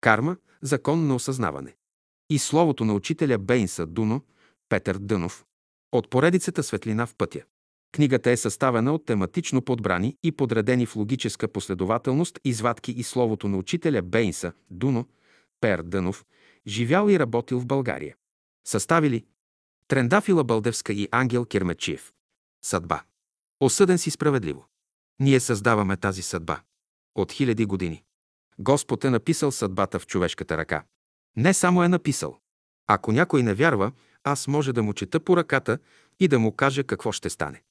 Карма – закон на осъзнаване. И словото на учителя Бейнса Дуно, Петър Дънов, от поредицата Светлина в пътя. Книгата е съставена от тематично подбрани и подредени в логическа последователност извадки и словото на учителя Бейнса Дуно, Пер Дънов, живял и работил в България. Съставили Трендафила Бълдевска и Ангел Кермечиев. Съдба. Осъден си справедливо. Ние създаваме тази съдба. От хиляди години. Господ е написал съдбата в човешката ръка. Не само е написал. Ако някой не вярва, аз може да му чета по ръката и да му кажа какво ще стане.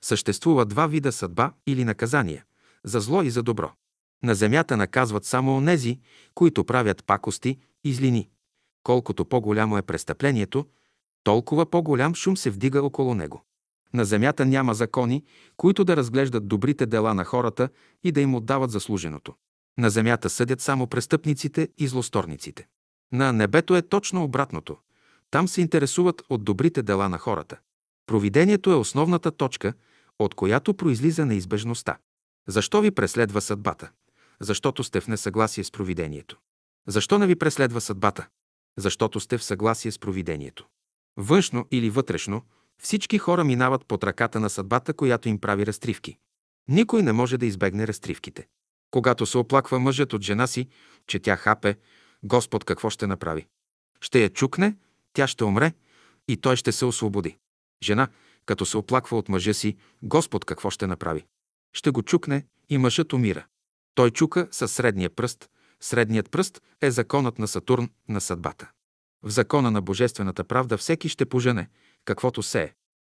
Съществува два вида съдба или наказание – за зло и за добро. На земята наказват само онези, които правят пакости и злини. Колкото по-голямо е престъплението, толкова по-голям шум се вдига около него. На земята няма закони, които да разглеждат добрите дела на хората и да им отдават заслуженото. На земята съдят само престъпниците и злосторниците. На небето е точно обратното. Там се интересуват от добрите дела на хората. Провидението е основната точка, от която произлиза неизбежността. Защо ви преследва съдбата? Защото сте в несъгласие с провидението. Защо не ви преследва съдбата? Защото сте в съгласие с провидението. Външно или вътрешно, всички хора минават под ръката на съдбата, която им прави разтривки. Никой не може да избегне разтривките. Когато се оплаква мъжът от жена си, че тя хапе, Господ какво ще направи? Ще я чукне, тя ще умре и той ще се освободи. Жена, като се оплаква от мъжа си, Господ какво ще направи? Ще го чукне и мъжът умира. Той чука със средния пръст. Средният пръст е законът на Сатурн на съдбата. В закона на Божествената правда всеки ще пожене, каквото се е.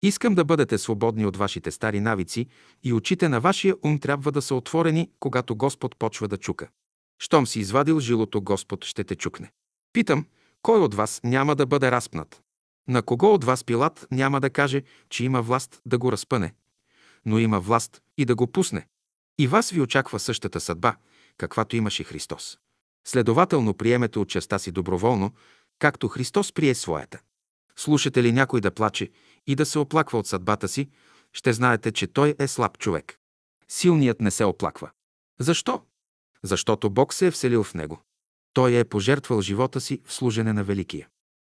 Искам да бъдете свободни от вашите стари навици и очите на вашия ум трябва да са отворени, когато Господ почва да чука. Щом си извадил жилото, Господ ще те чукне. Питам, кой от вас няма да бъде разпнат? На кого от вас Пилат няма да каже, че има власт да го разпъне, но има власт и да го пусне? И вас ви очаква същата съдба, каквато имаше Христос. Следователно приемете от частта си доброволно, както Христос прие своята. Слушате ли някой да плаче и да се оплаква от съдбата си, ще знаете, че той е слаб човек. Силният не се оплаква. Защо? Защото Бог се е вселил в него. Той е пожертвал живота си в служене на Великия.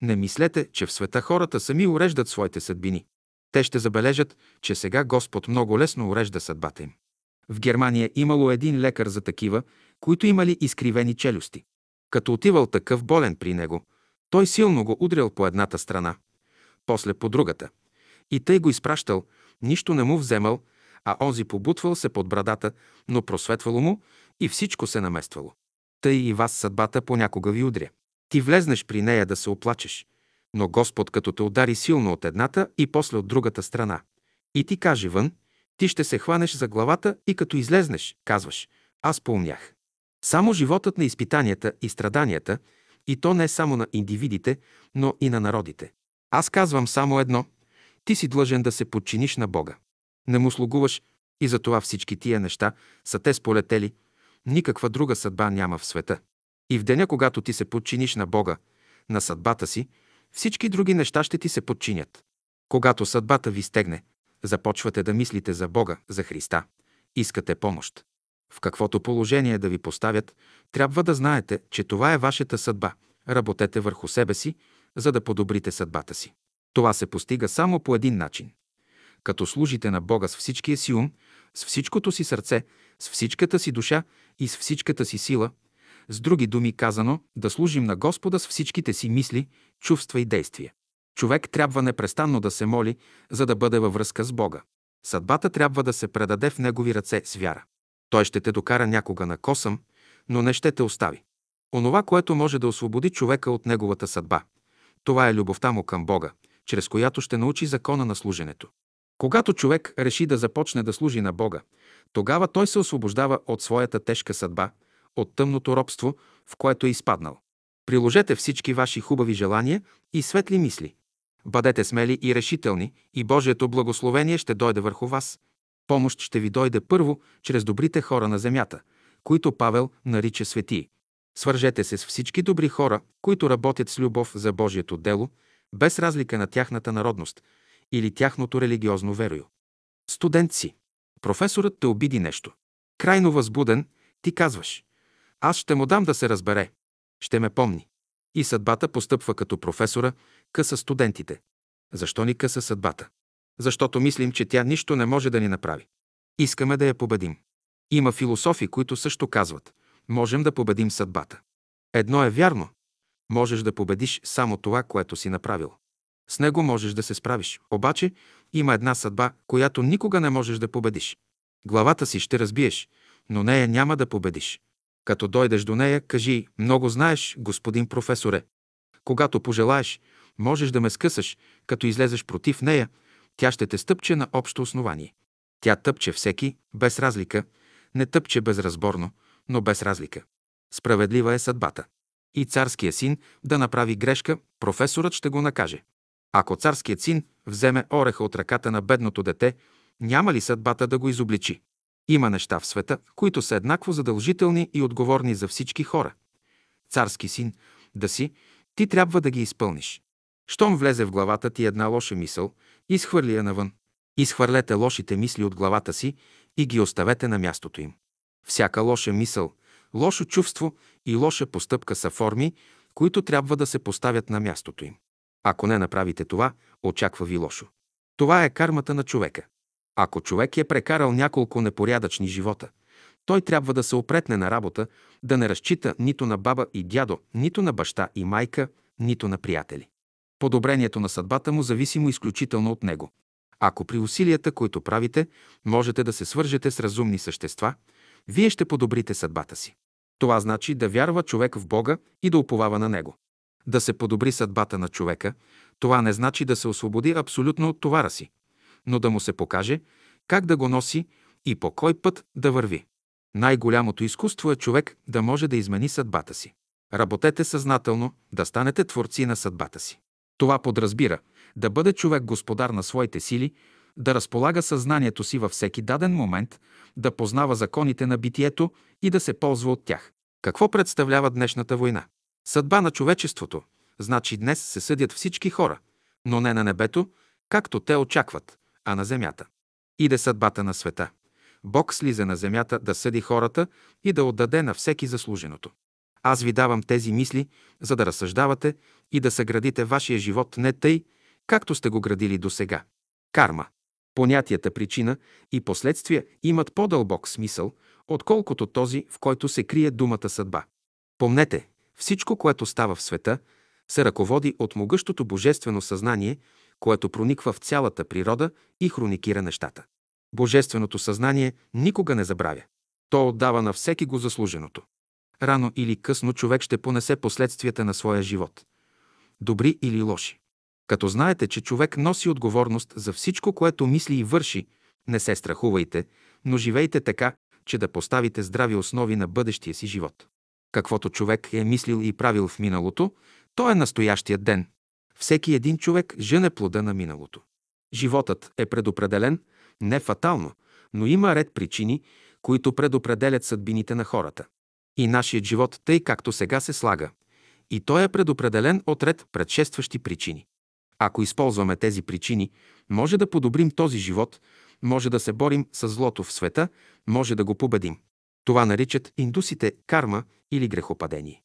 Не мислете, че в света хората сами уреждат своите съдбини. Те ще забележат, че сега Господ много лесно урежда съдбата им. В Германия имало един лекар за такива, които имали изкривени челюсти. Като отивал такъв болен при него, той силно го удрял по едната страна, после по другата. И тъй го изпращал, нищо не му вземал, а онзи побутвал се под брадата, но просветвало му и всичко се намествало. Тъй и вас съдбата понякога ви удря. Ти влезнеш при нея да се оплачеш, но Господ като те удари силно от едната и после от другата страна. И ти каже вън, ти ще се хванеш за главата и като излезнеш, казваш, аз поумнях. Само животът на изпитанията и страданията, и то не само на индивидите, но и на народите. Аз казвам само едно. Ти си длъжен да се подчиниш на Бога. Не му слугуваш и затова всички тия неща са те сполетели. Никаква друга съдба няма в света. И в деня, когато ти се подчиниш на Бога, на съдбата си, всички други неща ще ти се подчинят. Когато съдбата ви стегне, започвате да мислите за Бога, за Христа. Искате помощ. В каквото положение да ви поставят, трябва да знаете, че това е вашата съдба. Работете върху себе си, за да подобрите съдбата си. Това се постига само по един начин. Като служите на Бога с всичкия си ум, с всичкото си сърце, с всичката си душа и с всичката си сила, с други думи казано, да служим на Господа с всичките си мисли, чувства и действия. Човек трябва непрестанно да се моли, за да бъде във връзка с Бога. Съдбата трябва да се предаде в Негови ръце с вяра. Той ще те докара някога на косъм, но не ще те остави. Онова, което може да освободи човека от неговата съдба, това е любовта му към Бога, чрез която ще научи закона на служенето. Когато човек реши да започне да служи на Бога, тогава той се освобождава от своята тежка съдба, от тъмното робство, в което е изпаднал. Приложете всички ваши хубави желания и светли мисли. Бъдете смели и решителни и Божието благословение ще дойде върху вас. Помощ ще ви дойде първо чрез добрите хора на земята, които Павел нарича светии. Свържете се с всички добри хора, които работят с любов за Божието дело, без разлика на тяхната народност или тяхното религиозно верою. Студент си. Професорът те обиди нещо. Крайно възбуден, ти казваш. Аз ще му дам да се разбере. Ще ме помни. И съдбата постъпва като професора, къса студентите. Защо ни къса съдбата? Защото мислим, че тя нищо не може да ни направи. Искаме да я победим. Има философи, които също казват, можем да победим съдбата. Едно е вярно. Можеш да победиш само това, което си направил. С него можеш да се справиш. Обаче има една съдба, която никога не можеш да победиш. Главата си ще разбиеш, но нея няма да победиш. Като дойдеш до нея, кажи, много знаеш, господин професоре. Когато пожелаеш, можеш да ме скъсаш, като излезеш против нея, тя ще те стъпче на общо основание. Тя тъпче всеки, без разлика, не тъпче безразборно, но без разлика. Справедлива е съдбата. И царския син да направи грешка, професорът ще го накаже. Ако царският син вземе ореха от ръката на бедното дете, няма ли съдбата да го изобличи? Има неща в света, които са еднакво задължителни и отговорни за всички хора. Царски син, да си, ти трябва да ги изпълниш. Щом влезе в главата ти една лоша мисъл, изхвърли я навън. Изхвърлете лошите мисли от главата си и ги оставете на мястото им. Всяка лоша мисъл, лошо чувство и лоша постъпка са форми, които трябва да се поставят на мястото им. Ако не направите това, очаква ви лошо. Това е кармата на човека. Ако човек е прекарал няколко непорядъчни живота, той трябва да се опретне на работа, да не разчита нито на баба и дядо, нито на баща и майка, нито на приятели. Подобрението на съдбата му зависимо изключително от него. Ако при усилията, които правите, можете да се свържете с разумни същества, вие ще подобрите съдбата си. Това значи да вярва човек в Бога и да уповава на Него. Да се подобри съдбата на човека, това не значи да се освободи абсолютно от товара си, но да му се покаже как да го носи и по кой път да върви. Най-голямото изкуство е човек да може да измени съдбата си. Работете съзнателно, да станете творци на съдбата си. Това подразбира да бъде човек господар на своите сили, да разполага съзнанието си във всеки даден момент, да познава законите на битието и да се ползва от тях. Какво представлява днешната война? Съдба на човечеството. Значи днес се съдят всички хора, но не на небето, както те очакват, а на земята. Иде съдбата на света. Бог слиза на земята да съди хората и да отдаде на всеки заслуженото. Аз ви давам тези мисли, за да разсъждавате и да съградите вашия живот не тъй, както сте го градили до сега. Карма. Понятията причина и последствия имат по-дълбок смисъл, отколкото този, в който се крие думата съдба. Помнете, всичко, което става в света, се ръководи от могъщото божествено съзнание, което прониква в цялата природа и хроникира нещата. Божественото съзнание никога не забравя. То отдава на всеки го заслуженото. Рано или късно човек ще понесе последствията на своя живот. Добри или лоши. Като знаете, че човек носи отговорност за всичко, което мисли и върши, не се страхувайте, но живейте така, че да поставите здрави основи на бъдещия си живот. Каквото човек е мислил и правил в миналото, то е настоящия ден. Всеки един човек жене плода на миналото. Животът е предопределен, не фатално, но има ред причини, които предопределят съдбините на хората. И нашият живот, тъй както сега се слага, и той е предопределен от ред предшестващи причини. Ако използваме тези причини, може да подобрим този живот, може да се борим с злото в света, може да го победим. Това наричат индусите карма или грехопадение.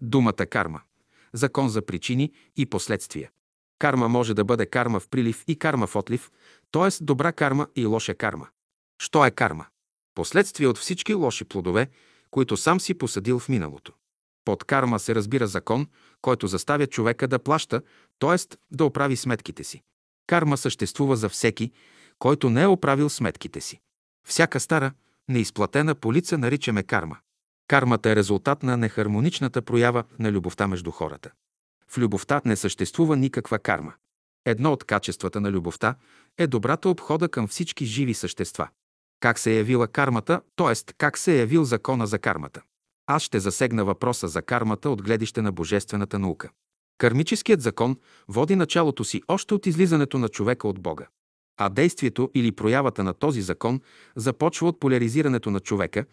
Думата карма – закон за причини и последствия. Карма може да бъде карма в прилив и карма в отлив, т.е. добра карма и лоша карма. Що е карма? Последствие от всички лоши плодове, които сам си посадил в миналото. Под карма се разбира закон, който заставя човека да плаща, т.е. да оправи сметките си. Карма съществува за всеки, който не е оправил сметките си. Всяка стара, неизплатена полица наричаме карма. Кармата е резултат на нехармоничната проява на любовта между хората. В любовта не съществува никаква карма. Едно от качествата на любовта е добрата обхода към всички живи същества. Как се е явила кармата, т.е. как се е явил закона за кармата. Аз ще засегна въпроса за кармата от гледище на божествената наука. Кармическият закон води началото си още от излизането на човека от Бога. А действието или проявата на този закон започва от поляризирането на човека,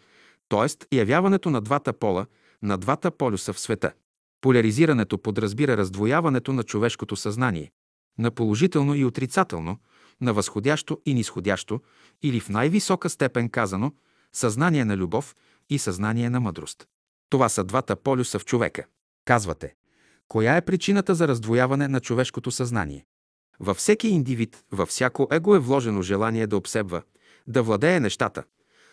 т.е. явяването на двата пола, на двата полюса в света. Поляризирането подразбира раздвояването на човешкото съзнание на положително и отрицателно, на възходящо и нисходящо, или в най-висока степен казано, съзнание на любов и съзнание на мъдрост. Това са двата полюса в човека. Казвате, коя е причината за раздвояване на човешкото съзнание? Във всеки индивид, във всяко его е вложено желание да обсебва, да владее нещата,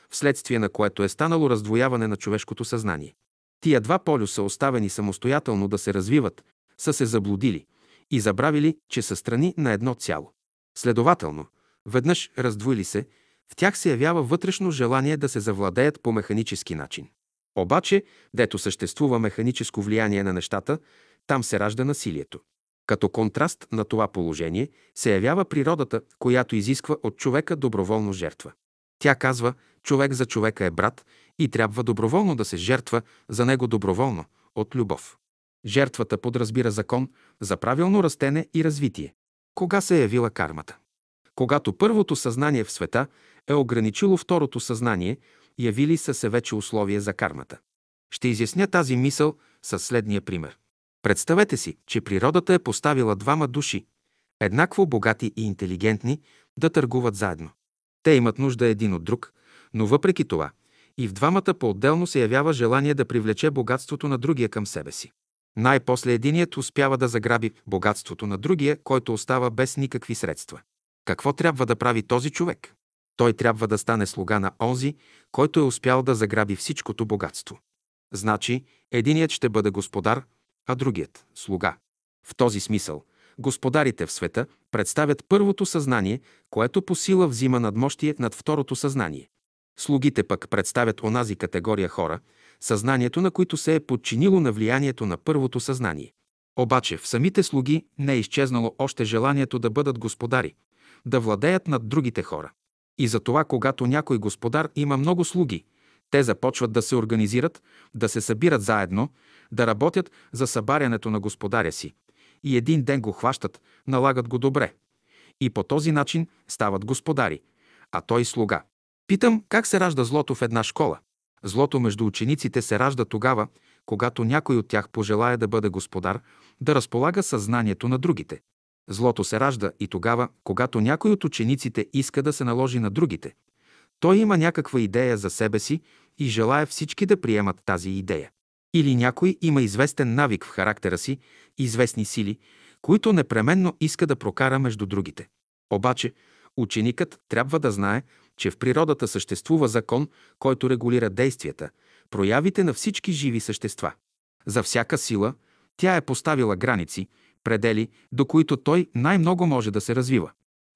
вследствие на което е станало раздвояване на човешкото съзнание. Тия два полюса, оставени самостоятелно да се развиват, са се заблудили и забравили, че са страни на едно цяло. Следователно, веднъж раздвоили се, в тях се явява вътрешно желание да се завладеят по механически начин. Обаче, дето съществува механическо влияние на нещата, там се ражда насилието. Като контраст на това положение се явява природата, която изисква от човека доброволно жертва. Тя казва, човек за човека е брат и трябва доброволно да се жертва за него доброволно, от любов. Жертвата подразбира закон за правилно растене и развитие. Кога се е явила кармата? Когато първото съзнание в света е ограничило второто съзнание, явили са се вече условия за кармата. Ще изясня тази мисъл със следния пример. Представете си, че природата е поставила двама души, еднакво богати и интелигентни, да търгуват заедно. Те имат нужда един от друг, но въпреки това и в двамата по-отделно се явява желание да привлече богатството на другия към себе си. Най-после единият успява да заграби богатството на другия, който остава без никакви средства. Какво трябва да прави този човек? Той трябва да стане слуга на онзи, който е успял да заграби всичкото богатство. Значи, единият ще бъде господар, а другият – слуга. В този смисъл, господарите в света представят първото съзнание, което по сила взима надмощие над второто съзнание. Слугите пък представят онази категория хора, съзнанието на които се е подчинило на влиянието на първото съзнание. Обаче в самите слуги не е изчезнало още желанието да бъдат господари, да владеят над другите хора. И затова, когато някой господар има много слуги, те започват да се организират, да се събират заедно, да работят за събарянето на господаря си. И един ден го хващат, налагат го добре. И по този начин стават господари, а той слуга. Питам, как се ражда злото в една школа? Злото между учениците се ражда тогава, когато някой от тях пожелая да бъде господар, да разполага съзнанието на другите. Злото се ражда и тогава, когато някой от учениците иска да се наложи на другите. Той има някаква идея за себе си и желая всички да приемат тази идея. Или някой има известен навик в характера си, известни сили, които непременно иска да прокара между другите. Обаче, ученикът трябва да знае, че в природата съществува закон, който регулира действията, проявите на всички живи същества. За всяка сила тя е поставила граници, предели, до които той най-много може да се развива.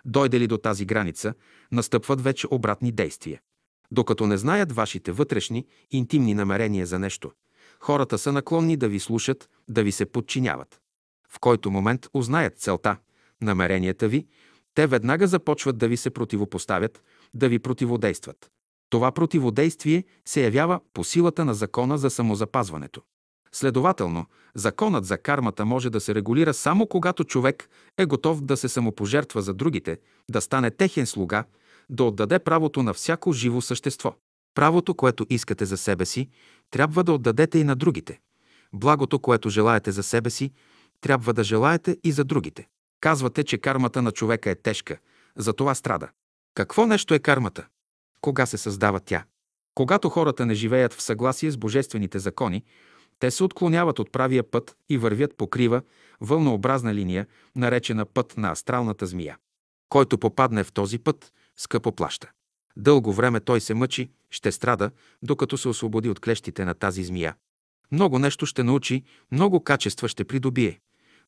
Дойде ли до тази граница, настъпват вече обратни действия. Докато не знаят вашите вътрешни, интимни намерения за нещо, хората са наклонни да ви слушат, да ви се подчиняват. В който момент узнаят целта, намеренията ви, те веднага започват да ви се противопоставят, да ви противодействат. Това противодействие се явява по силата на закона за самозапазването. Следователно, законът за кармата може да се регулира само когато човек е готов да се самопожертва за другите, да стане техен слуга, да отдаде правото на всяко живо същество. Правото, което искате за себе си, трябва да отдадете и на другите. Благото, което желаете за себе си, трябва да желаете и за другите. Казвате, че кармата на човека е тежка, затова страда. Какво нещо е кармата? Кога се създава тя? Когато хората не живеят в съгласие с божествените закони, те се отклоняват от правия път и вървят по крива, вълнообразна линия, наречена път на астралната змия. Който попадне в този път, скъпо плаща. Дълго време той се мъчи, ще страда, докато се освободи от клещите на тази змия. Много нещо ще научи, много качества ще придобие,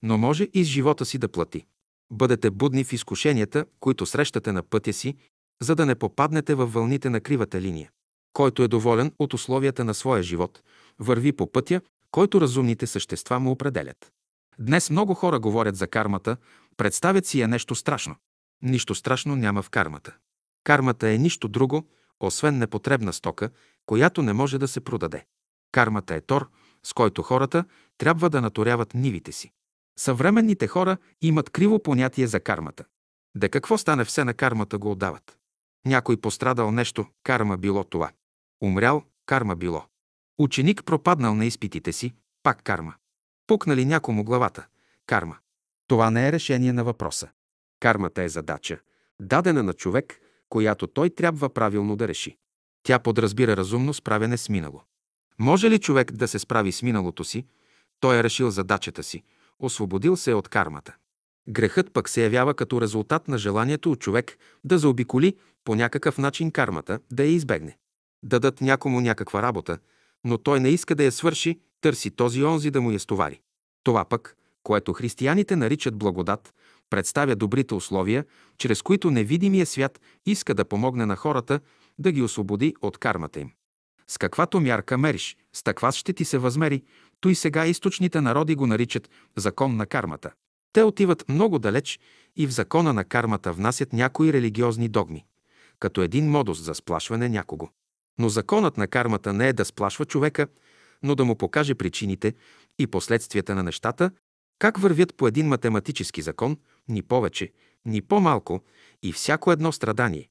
но може и с живота си да плати. Бъдете будни в изкушенията, които срещате на пътя си, за да не попаднете във вълните на кривата линия. Който е доволен от условията на своя живот, върви по пътя, който разумните същества му определят. Днес много хора говорят за кармата, представят си я нещо страшно. Нищо страшно няма в кармата. Кармата е нищо друго, освен непотребна стока, която не може да се продаде. Кармата е тор, с който хората трябва да наторяват нивите си. Съвременните хора имат криво понятие за кармата. Де какво стане все на кармата го отдават. Някой пострадал нещо, карма било това. Умрял, карма било. Ученик пропаднал на изпитите си, пак карма. Пукнали някому главата, карма. Това не е решение на въпроса. Кармата е задача, дадена на човек, която той трябва правилно да реши. Тя подразбира разумно справяне с минало. Може ли човек да се справи с миналото си, Той е решил задачата си, освободил се от кармата. Грехът пък се явява като резултат на желанието от човек да заобиколи по някакъв начин кармата, да я избегне. Дадат някому някаква работа, но той не иска да я свърши, търси този онзи да му я стовари. Това пък, което християните наричат благодат, представя добрите условия, чрез които невидимия свят иска да помогне на хората да ги освободи от кармата им. С каквато мярка мериш, с таква ще ти се възмери, то и сега източните народи го наричат закон на кармата. Те отиват много далеч и в закона на кармата внасят някои религиозни догми, като един модус за сплашване някого. Но законът на кармата не е да сплашва човека, но да му покаже причините и последствията на нещата, как вървят по един математически закон, ни повече, ни по-малко, и всяко едно страдание,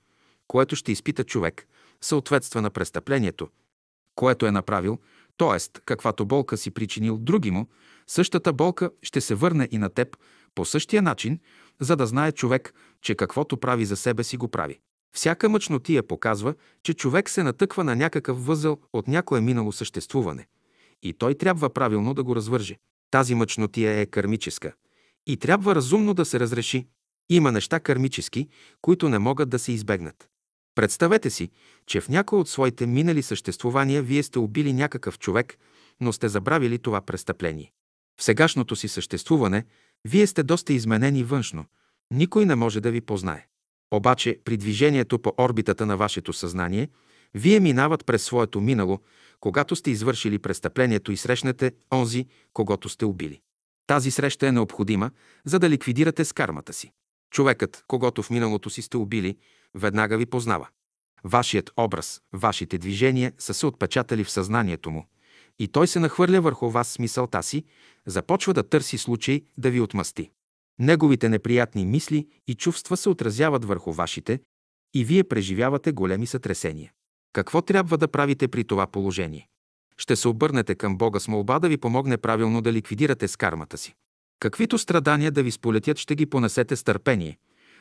което ще изпита човек, съответства на престъплението, което е направил, т.е. каквато болка си причинил други му, същата болка ще се върне и на теб по същия начин, за да знае човек, че каквото прави за себе си го прави. Всяка мъчнотия показва, че човек се натъква на някакъв възъл от някое минало съществуване и той трябва правилно да го развърже. Тази мъчнотия е кармическа и трябва разумно да се разреши. Има неща кармически, които не могат да се избегнат. Представете си, че в някой от своите минали съществувания вие сте убили някакъв човек, но сте забравили това престъпление. В сегашното си съществуване вие сте доста изменени външно. Никой не може да ви познае. Обаче при движението по орбитата на вашето съзнание, вие минават през своето минало, когато сте извършили престъплението и срещнете онзи, когато сте убили. Тази среща е необходима, за да ликвидирате с кармата си. Човекът, когато в миналото си сте убили, веднага ви познава. Вашият образ, вашите движения са се отпечатали в съзнанието му. И той се нахвърля върху вас с мисълта си, започва да търси случай да ви отмъсти. Неговите неприятни мисли и чувства се отразяват върху вашите и вие преживявате големи сътресения. Какво трябва да правите при това положение? Ще се обърнете към Бога с молба да ви помогне правилно да ликвидирате с кармата си. Каквито страдания да ви сполетят, ще ги понесете с търпение,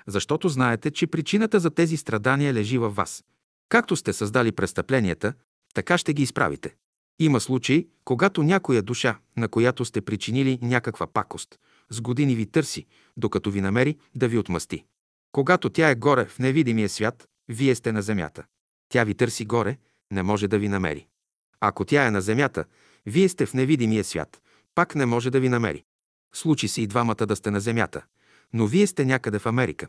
защото знаете, че причината за тези страдания лежи във вас. Както сте създали престъпленията, така ще ги изправите. Има случаи, когато някоя душа, на която сте причинили някаква пакост, с години ви търси, докато ви намери да ви отмъсти. Когато тя е горе в невидимия свят, вие сте на земята. Тя ви търси горе, не може да ви намери. Ако тя е на земята, вие сте в невидимия свят, пак не може да ви намери. Случи се и двамата да сте на земята, но вие сте някъде в Америка,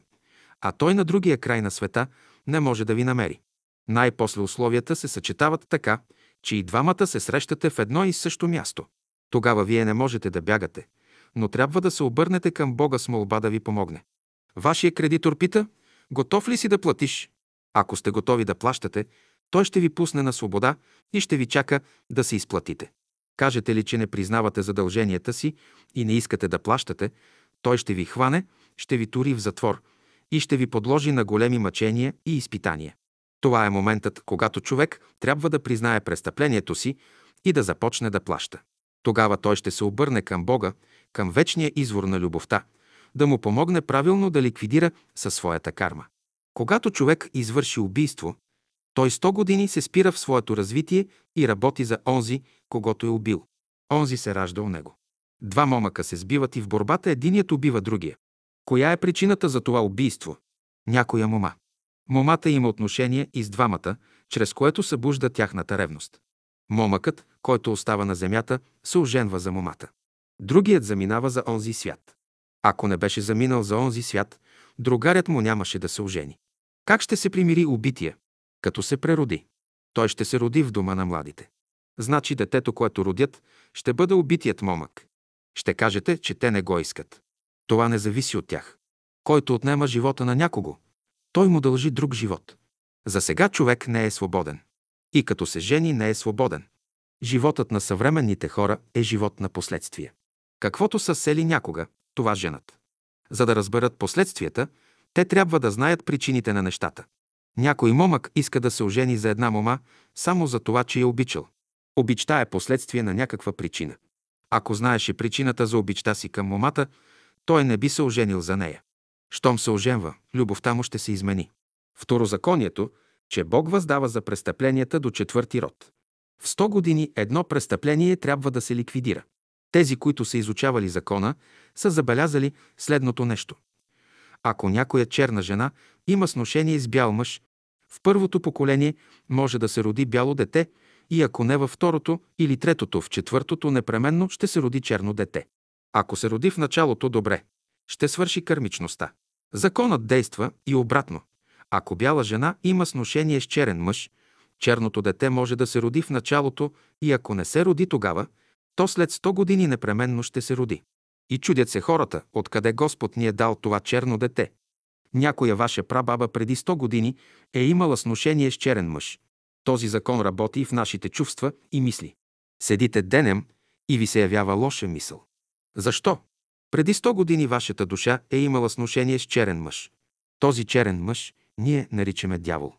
а той на другия край на света не може да ви намери. Най-после условията се съчетават така, че и двамата се срещате в едно и също място. Тогава вие не можете да бягате, но трябва да се обърнете към Бога с молба да ви помогне. Вашия кредитор пита, готов ли си да платиш? Ако сте готови да плащате, той ще ви пусне на свобода и ще ви чака да се изплатите. Кажете ли, че не признавате задълженията си и не искате да плащате, той ще ви хване, ще ви тури в затвор и ще ви подложи на големи мъчения и изпитания. Това е моментът, когато човек трябва да признае престъплението си и да започне да плаща. Тогава той ще се обърне към Бога, към вечния извор на любовта, да му помогне правилно да ликвидира със своята карма. Когато човек извърши убийство, той 100 години се спира в своето развитие и работи за онзи, когато е убил. Онзи се ражда у него. Два момъка се сбиват и в борбата единият убива другия. Коя е причината за това убийство? Някоя мома. Момата има отношение и с двамата, чрез което събужда тяхната ревност. Момъкът, който остава на земята, се оженва за момата. Другият заминава за онзи свят. Ако не беше заминал за онзи свят, другарят му нямаше да се ожени. Как ще се примири убития? Като се прероди. Той ще се роди в дома на младите. Значи детето, което родят, ще бъде убитият момък. Ще кажете, че те не го искат. Това не зависи от тях. Който отнема живота на някого, той му дължи друг живот. За сега човек не е свободен. И като се жени, не е свободен. Животът на съвременните хора е живот на последствия. Каквото са сели някога, това женат. За да разберат последствията, те трябва да знаят причините на нещата. Някой момък иска да се ожени за една мома само за това, че я обичал. Обичта е последствие на някаква причина. Ако знаеше причината за обичта си към момата, той не би се оженил за нея. Щом се оженва, любовта му ще се измени. Второзаконието, че Бог въздава за престъпленията до четвърти род. В 100 години едно престъпление трябва да се ликвидира. Тези, които са изучавали закона, са забелязали следното нещо. Ако някоя черна жена има сношение с бял мъж, в първото поколение може да се роди бяло дете и ако не във второто или третото, в четвъртото непременно ще се роди черно дете. Ако се роди в началото, добре, ще свърши кърмичността. Законът действа и обратно. Ако бяла жена има сношение с черен мъж, черното дете може да се роди в началото и ако не се роди тогава, то след 100 години непременно ще се роди. И чудят се хората, откъде Господ ни е дал това черно дете. Някоя ваша прабаба преди 100 години е имала сношение с черен мъж. Този закон работи в нашите чувства и мисли. Седите денем и ви се явява лоша мисъл. Защо? Преди 100 години вашата душа е имала сношение с черен мъж. Този черен мъж ние наричаме дявол.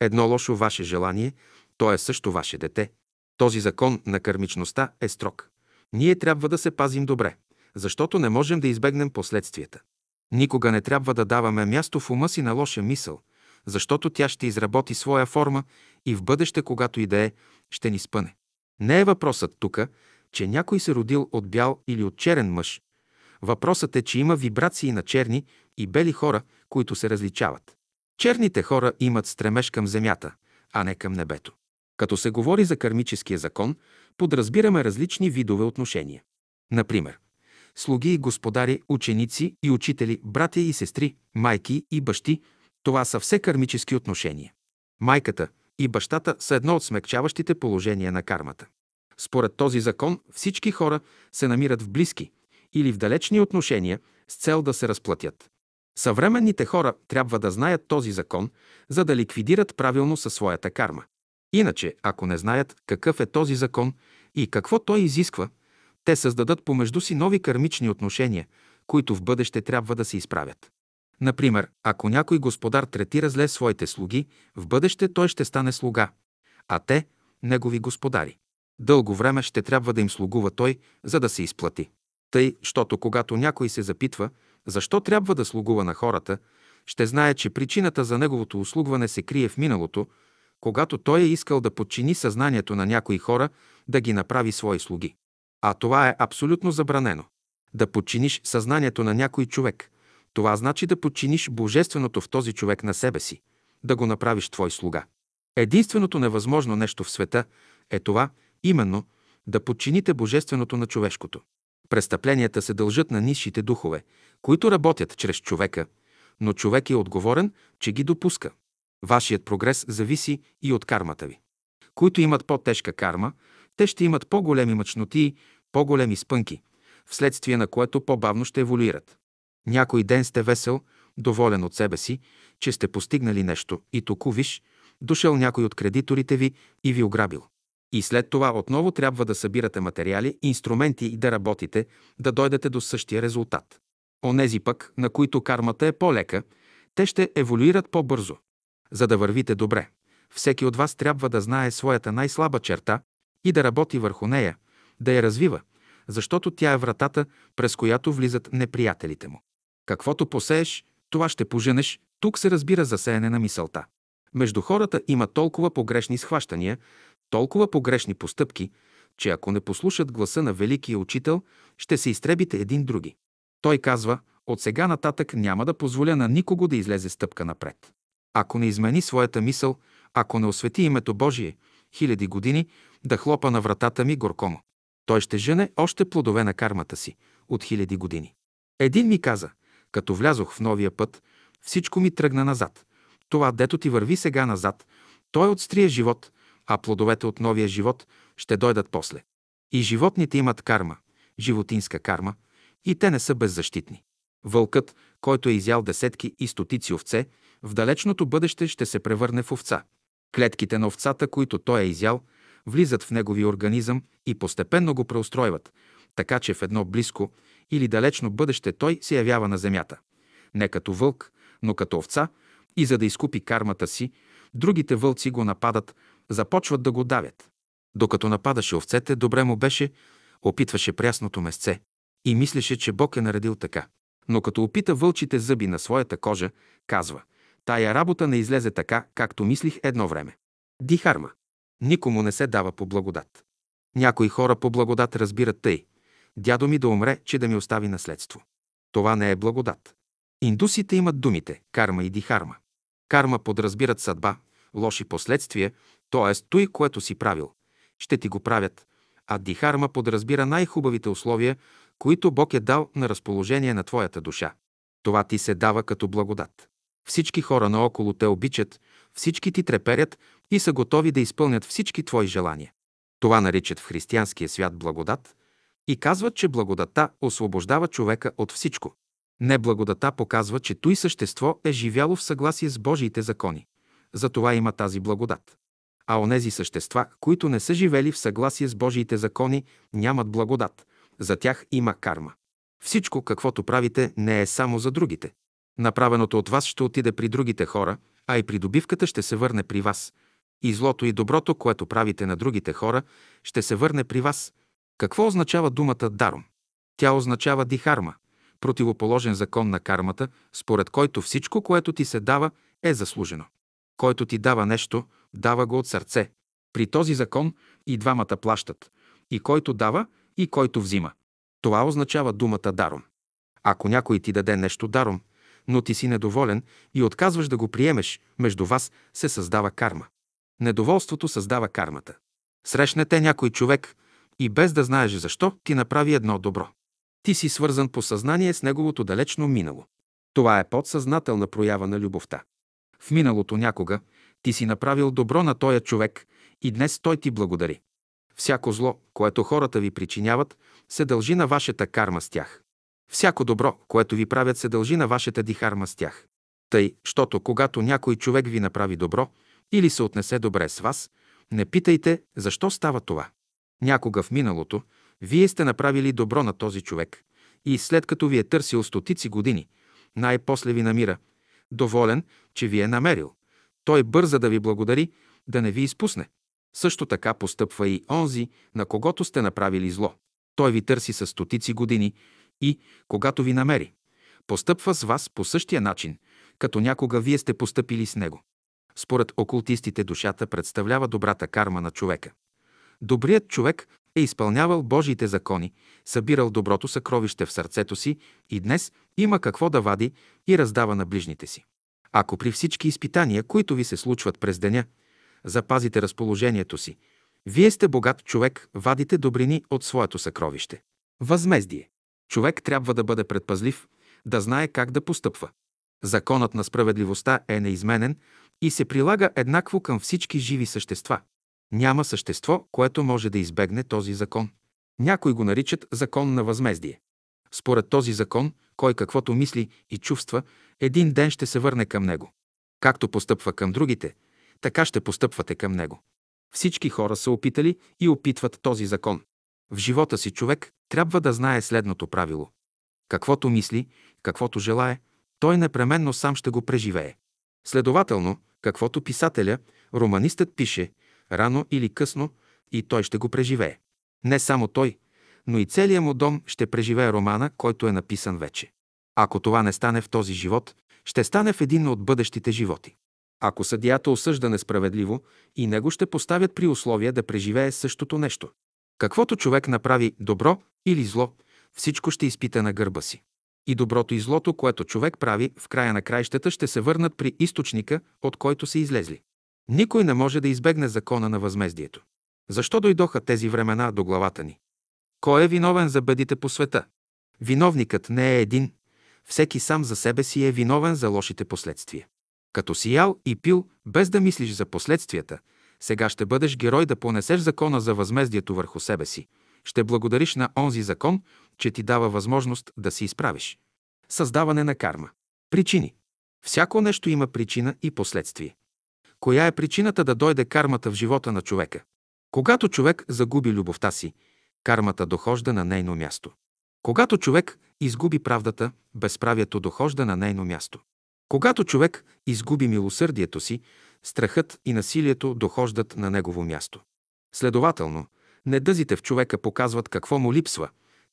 Едно лошо ваше желание, то е също ваше дете. Този закон на кърмичността е строг. Ние трябва да се пазим добре, защото не можем да избегнем последствията. Никога не трябва да даваме място в ума си на лоша мисъл, защото тя ще изработи своя форма и в бъдеще, когато и да е, ще ни спъне. Не е въпросът тук, че някой се родил от бял или от черен мъж. Въпросът е, че има вибрации на черни и бели хора, които се различават. Черните хора имат стремеж към земята, а не към небето. Като се говори за кармическия закон, подразбираме различни видове отношения. Например, слуги и господари, ученици и учители, братя и сестри, майки и бащи – това са все кармически отношения. Майката и бащата са едно от смягчаващите положения на кармата. Според този закон всички хора се намират в близки или в далечни отношения с цел да се разплатят. Съвременните хора трябва да знаят този закон, за да ликвидират правилно със своята карма. Иначе, ако не знаят какъв е този закон и какво той изисква, те създадат помежду си нови кармични отношения, които в бъдеще трябва да се изправят. Например, ако някой господар третира зле своите слуги, в бъдеще той ще стане слуга, а те – негови господари. Дълго време ще трябва да им слугува той, за да се изплати. Тъй, щото когато някой се запитва, защо трябва да слугува на хората, ще знае, че причината за неговото услугване се крие в миналото, когато той е искал да подчини съзнанието на някои хора да ги направи свои слуги. А това е абсолютно забранено. Да подчиниш съзнанието на някой човек, това значи да подчиниш божественото в този човек на себе си, да го направиш твой слуга. Единственото невъзможно нещо в света е това, именно, да подчините божественото на човешкото. Престъпленията се дължат на низшите духове, които работят чрез човека, но човек е отговорен, че ги допуска. Вашият прогрес зависи и от кармата ви. Които имат по-тежка карма, те ще имат по-големи мъчноти, по-големи спънки, вследствие на което по-бавно ще еволюират. Някой ден сте весел, доволен от себе си, че сте постигнали нещо и току виж, дошъл някой от кредиторите ви и ви ограбил. И след това отново трябва да събирате материали, инструменти и да работите, да дойдете до същия резултат. Онези пък, на които кармата е по-лека, те ще еволюират по-бързо. За да вървите добре, всеки от вас трябва да знае своята най-слаба черта и да работи върху нея, да я развива, защото тя е вратата, през която влизат неприятелите му. Каквото посееш, това ще поженеш, тук се разбира засеяне на мисълта. Между хората има толкова погрешни схващания, толкова погрешни постъпки, че ако не послушат гласа на Великия Учител, ще се изтребите един други. Той казва, от сега нататък няма да позволя на никого да излезе стъпка напред. Ако не измени своята мисъл, ако не освети името Божие, хиляди години да хлопа на вратата ми горкомо. Той ще жене още плодове на кармата си от хиляди години. Един ми каза, като влязох в новия път, всичко ми тръгна назад. Това, дето ти върви сега назад, той е от стрия живот, а плодовете от новия живот ще дойдат после. И животните имат карма, животинска карма, и те не са беззащитни. Вълкът, който е изял десетки и стотици овце, в далечното бъдеще ще се превърне в овца. Клетките на овцата, които той е изял, влизат в неговия организъм и постепенно го преустройват, така че в едно близко или далечно бъдеще той се явява на земята. Не като вълк, но като овца и за да изкупи кармата си, другите вълци го нападат, започват да го давят. Докато нападаше овцете, добре му беше, опитваше прясното месце и мислеше, че Бог е наредил така. Но като опита вълчите зъби на своята кожа, казва, тая работа не излезе така, както мислих едно време. Дихарма. Никому не се дава по благодат. Някои хора по благодат разбират тъй. Дядо ми да умре, че да ми остави наследство. Това не е благодат. Индусите имат думите карма и дихарма. Карма подразбират съдба, лоши последствия, т.е. той, което си правил. Ще ти го правят. А дихарма подразбира най-хубавите условия, които Бог е дал на разположение на твоята душа. Това ти се дава като благодат. Всички хора наоколо те обичат, всички ти треперят и са готови да изпълнят всички твои желания. Това наричат в християнския свят благодат и казват, че благодата освобождава човека от всичко. Неблагодата показва, че той същество е живяло в съгласие с Божиите закони. Затова има тази благодат. А онези същества, които не са живели в съгласие с Божиите закони, нямат благодат. За тях има карма. Всичко, каквото правите, не е само за другите. Направеното от вас ще отиде при другите хора, а и придобивката ще се върне при вас. И злото и доброто, което правите на другите хора, ще се върне при вас. Какво означава думата даром? Тя означава дихарма, противоположен закон на кармата, според който всичко, което ти се дава, е заслужено. Който ти дава нещо, дава го от сърце. При този закон и двамата плащат. И който дава, и който взима. Това означава думата даром. Ако някой ти даде нещо даром, но ти си недоволен и отказваш да го приемеш, между вас се създава карма. Недоволството създава кармата. Срещнете някой човек и без да знаеш защо, ти направи едно добро. Ти си свързан по съзнание с неговото далечно минало. Това е подсъзнателна проява на любовта. В миналото някога ти си направил добро на този човек и днес той ти благодари. Всяко зло, което хората ви причиняват, се дължи на вашата карма с тях. Всяко добро, което ви правят, се дължи на вашата дихарма с тях. Тъй, щото когато някой човек ви направи добро или се отнесе добре с вас, не питайте защо става това. Някога в миналото вие сте направили добро на този човек и след като ви е търсил стотици години, най-после ви намира, доволен, че ви е намерил. Той бърза да ви благодари, да не ви изпусне. Също така постъпва и онзи, на когото сте направили зло. Той ви търси с стотици години и, когато ви намери, постъпва с вас по същия начин, като някога вие сте постъпили с него. Според окултистите душата представлява добрата карма на човека. Добрият човек е изпълнявал Божиите закони, събирал доброто съкровище в сърцето си и днес има какво да вади и раздава на ближните си. Ако при всички изпитания, които ви се случват през деня, запазите разположението си, вие сте богат човек, вадите добрини от своето съкровище. Възмездие. Човек трябва да бъде предпазлив, да знае как да постъпва. Законът на справедливостта е неизменен и се прилага еднакво към всички живи същества. Няма същество, което може да избегне този закон. Някои го наричат закон на възмездие. Според този закон, кой каквото мисли и чувства, един ден ще се върне към него. Както постъпва към другите, така ще постъпвате към него. Всички хора са опитали и опитват този закон. В живота си човек трябва да знае следното правило. Каквото мисли, каквото желае, той непременно сам ще го преживее. Следователно, каквото писателя, романистът пише, рано или късно, и той ще го преживее. Не само той, но и целият му дом ще преживее романа, който е написан вече. Ако това не стане в този живот, ще стане в един от бъдещите животи. Ако съдията осъжда несправедливо, и него ще поставят при условие да преживее същото нещо. Каквото човек направи добро или зло, всичко ще изпита на гърба си. И доброто и злото, което човек прави, в края на краищата ще се върнат при източника, от който са излезли. Никой не може да избегне закона на възмездието. Защо дойдоха тези времена до главата ни? Кой е виновен за бедите по света? Виновникът не е един. Всеки сам за себе си е виновен за лошите последствия. Като си ял и пил, без да мислиш за последствията, сега ще бъдеш герой да понесеш закона за възмездието върху себе си. Ще благодариш на онзи закон, че ти дава възможност да се изправиш. Създаване на карма. Причини. Всяко нещо има причина и последствие. Коя е причината да дойде кармата в живота на човека? Когато човек загуби любовта си, кармата дохожда на нейно място. Когато човек изгуби правдата, безправието дохожда на нейно място. Когато човек изгуби милосърдието си, страхът и насилието дохождат на негово място. Следователно, недъзите в човека показват какво му липсва,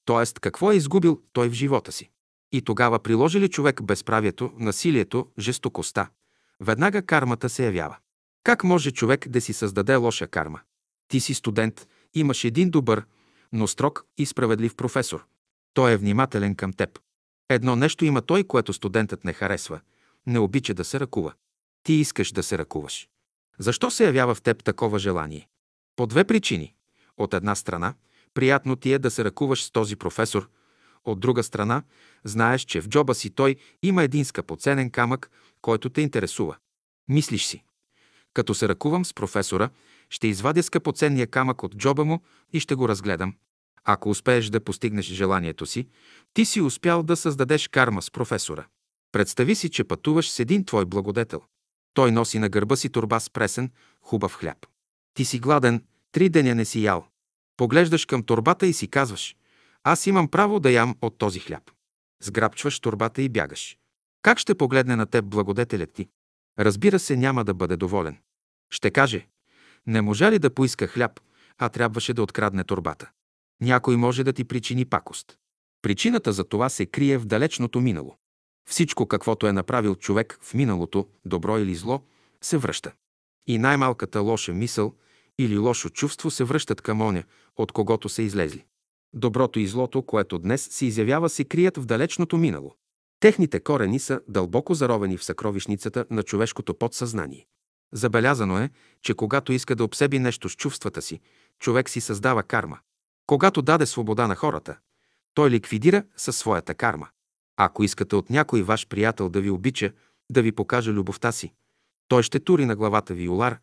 т.е. какво е изгубил той в живота си. И тогава приложи ли човек безправието, насилието, жестокостта, веднага кармата се явява. Как може човек да си създаде лоша карма? Ти си студент, имаш един добър, но строг и справедлив професор. Той е внимателен към теб. Едно нещо има той, което студентът не харесва. Не обича да се ръкува. Ти искаш да се ръкуваш. Защо се явява в теб такова желание? По две причини. От една страна, приятно ти е да се ръкуваш с този професор. От друга страна, знаеш, че в джоба си той има един скъпоценен камък, който те интересува. Мислиш си. Като се ръкувам с професора, ще извадя скъпоценния камък от джоба му и ще го разгледам. Ако успееш да постигнеш желанието си, ти си успял да създадеш карма с професора. Представи си, че пътуваш с един твой благодетел. Той носи на гърба си турба с пресен, хубав хляб. Ти си гладен, три деня не си ял. Поглеждаш към турбата и си казваш, аз имам право да ям от този хляб. Сграбчваш турбата и бягаш. Как ще погледне на теб благодетелят ти? Разбира се, няма да бъде доволен. Ще каже, не можа ли да поиска хляб, а трябваше да открадне турбата. Някой може да ти причини пакост. Причината за това се крие в далечното минало. Всичко, каквото е направил човек в миналото, добро или зло, се връща. И най-малката лоша мисъл или лошо чувство се връщат към оня, от когото са излезли. Доброто и злото, което днес се изявява, се крият в далечното минало. Техните корени са дълбоко заровени в съкровищницата на човешкото подсъзнание. Забелязано е, че когато иска да обсеби нещо с чувствата си, човек си създава карма. Когато даде свобода на хората, той ликвидира със своята карма. Ако искате от някой ваш приятел да ви обича, да ви покаже любовта си, той ще тури на главата ви олар,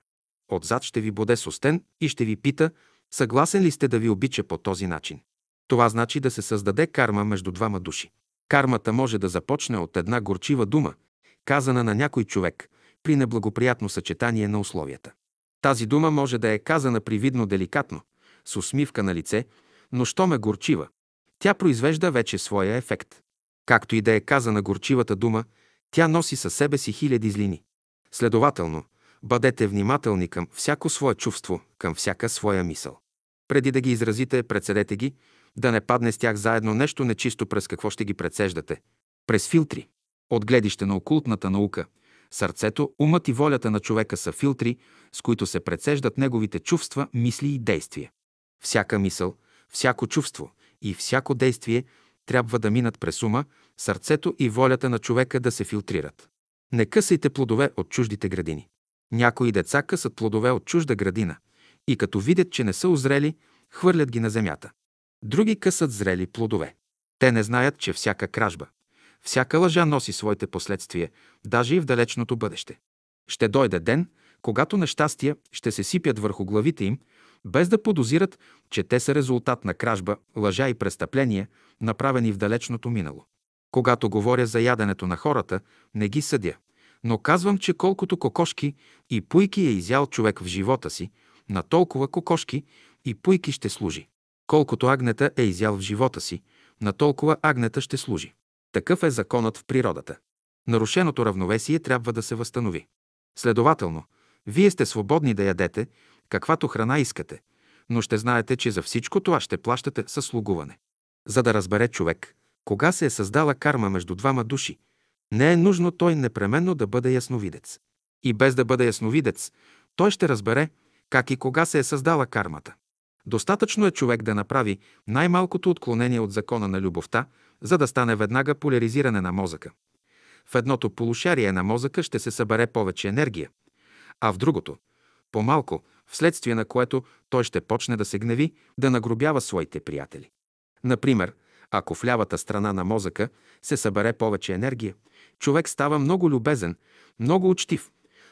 отзад ще ви боде с и ще ви пита, съгласен ли сте да ви обича по този начин. Това значи да се създаде карма между двама души. Кармата може да започне от една горчива дума, казана на някой човек при неблагоприятно съчетание на условията. Тази дума може да е казана привидно деликатно, с усмивка на лице, но що ме горчива, тя произвежда вече своя ефект. Както и да е казана горчивата дума, тя носи със себе си хиляди злини. Следователно, бъдете внимателни към всяко свое чувство, към всяка своя мисъл. Преди да ги изразите, председете ги, да не падне с тях заедно нещо нечисто, през какво ще ги предсеждате. През филтри. От гледище на окултната наука, сърцето, умът и волята на човека са филтри, с които се предсеждат неговите чувства, мисли и действия. Всяка мисъл, всяко чувство и всяко действие трябва да минат през ума, сърцето и волята на човека да се филтрират. Не късайте плодове от чуждите градини. Някои деца късат плодове от чужда градина и като видят, че не са озрели, хвърлят ги на земята. Други късат зрели плодове. Те не знаят, че всяка кражба, всяка лъжа носи своите последствия, даже и в далечното бъдеще. Ще дойде ден, когато нещастия ще се сипят върху главите им, без да подозират, че те са резултат на кражба, лъжа и престъпления, направени в далечното минало. Когато говоря за яденето на хората, не ги съдя, но казвам, че колкото кокошки и пуйки е изял човек в живота си, на толкова кокошки и пуйки ще служи. Колкото агнета е изял в живота си, на толкова агнета ще служи. Такъв е законът в природата. Нарушеното равновесие трябва да се възстанови. Следователно, вие сте свободни да ядете, каквато храна искате, но ще знаете, че за всичко това ще плащате със слугуване. За да разбере човек, кога се е създала карма между двама души, не е нужно той непременно да бъде ясновидец. И без да бъде ясновидец, той ще разбере как и кога се е създала кармата. Достатъчно е човек да направи най-малкото отклонение от закона на любовта, за да стане веднага поляризиране на мозъка. В едното полушарие на мозъка ще се събере повече енергия, а в другото – по-малко, вследствие на което той ще почне да се гневи, да нагробява своите приятели. Например, ако в лявата страна на мозъка се събере повече енергия, човек става много любезен, много учтив,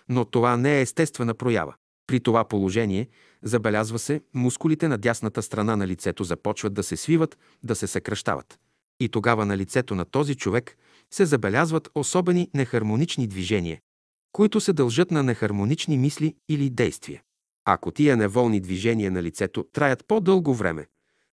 но това не е естествена проява. При това положение, забелязва се, мускулите на дясната страна на лицето започват да се свиват, да се съкръщават. И тогава на лицето на този човек се забелязват особени нехармонични движения, които се дължат на нехармонични мисли или действия. Ако тия неволни движения на лицето траят по-дълго време,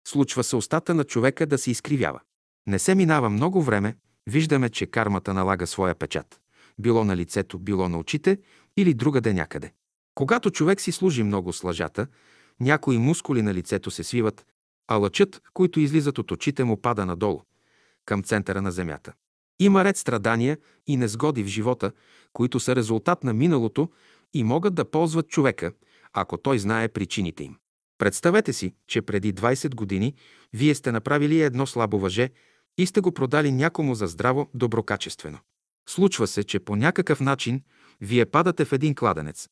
случва се устата на човека да се изкривява. Не се минава много време, виждаме, че кармата налага своя печат. Било на лицето, било на очите или другаде някъде. Когато човек си служи много с лъжата, някои мускули на лицето се свиват, а лъчът, които излизат от очите му, пада надолу, към центъра на земята. Има ред страдания и незгоди в живота, които са резултат на миналото и могат да ползват човека, ако той знае причините им. Представете си, че преди 20 години вие сте направили едно слабо въже и сте го продали някому за здраво, доброкачествено. Случва се, че по някакъв начин вие падате в един кладенец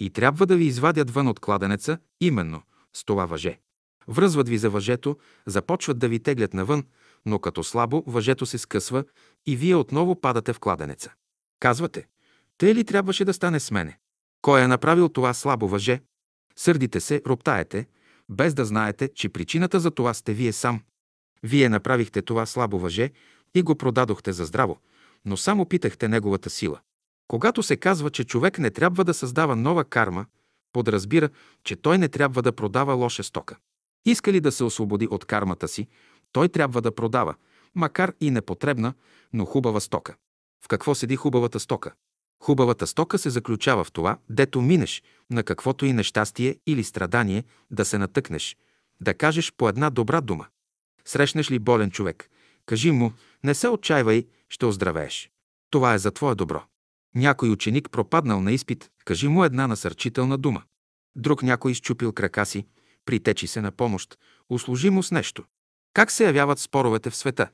и трябва да ви извадят вън от кладенеца именно с това въже. Връзват ви за въжето, започват да ви теглят навън, но като слабо въжето се скъсва и вие отново падате в кладенеца. Казвате, те ли трябваше да стане с мене? Кой е направил това слабо въже? Сърдите се, роптаете, без да знаете, че причината за това сте вие сам. Вие направихте това слабо въже и го продадохте за здраво, но само питахте неговата сила. Когато се казва, че човек не трябва да създава нова карма, подразбира, че той не трябва да продава лоша стока. Иска ли да се освободи от кармата си, той трябва да продава, макар и непотребна, но хубава стока. В какво седи хубавата стока? Хубавата стока се заключава в това, дето минеш, на каквото и нещастие или страдание да се натъкнеш, да кажеш по една добра дума. Срещнеш ли болен човек, кажи му, не се отчаивай, ще оздравееш. Това е за твое добро. Някой ученик пропаднал на изпит, кажи му една насърчителна дума. Друг някой изчупил крака си, притечи се на помощ, услужи му с нещо. Как се явяват споровете в света?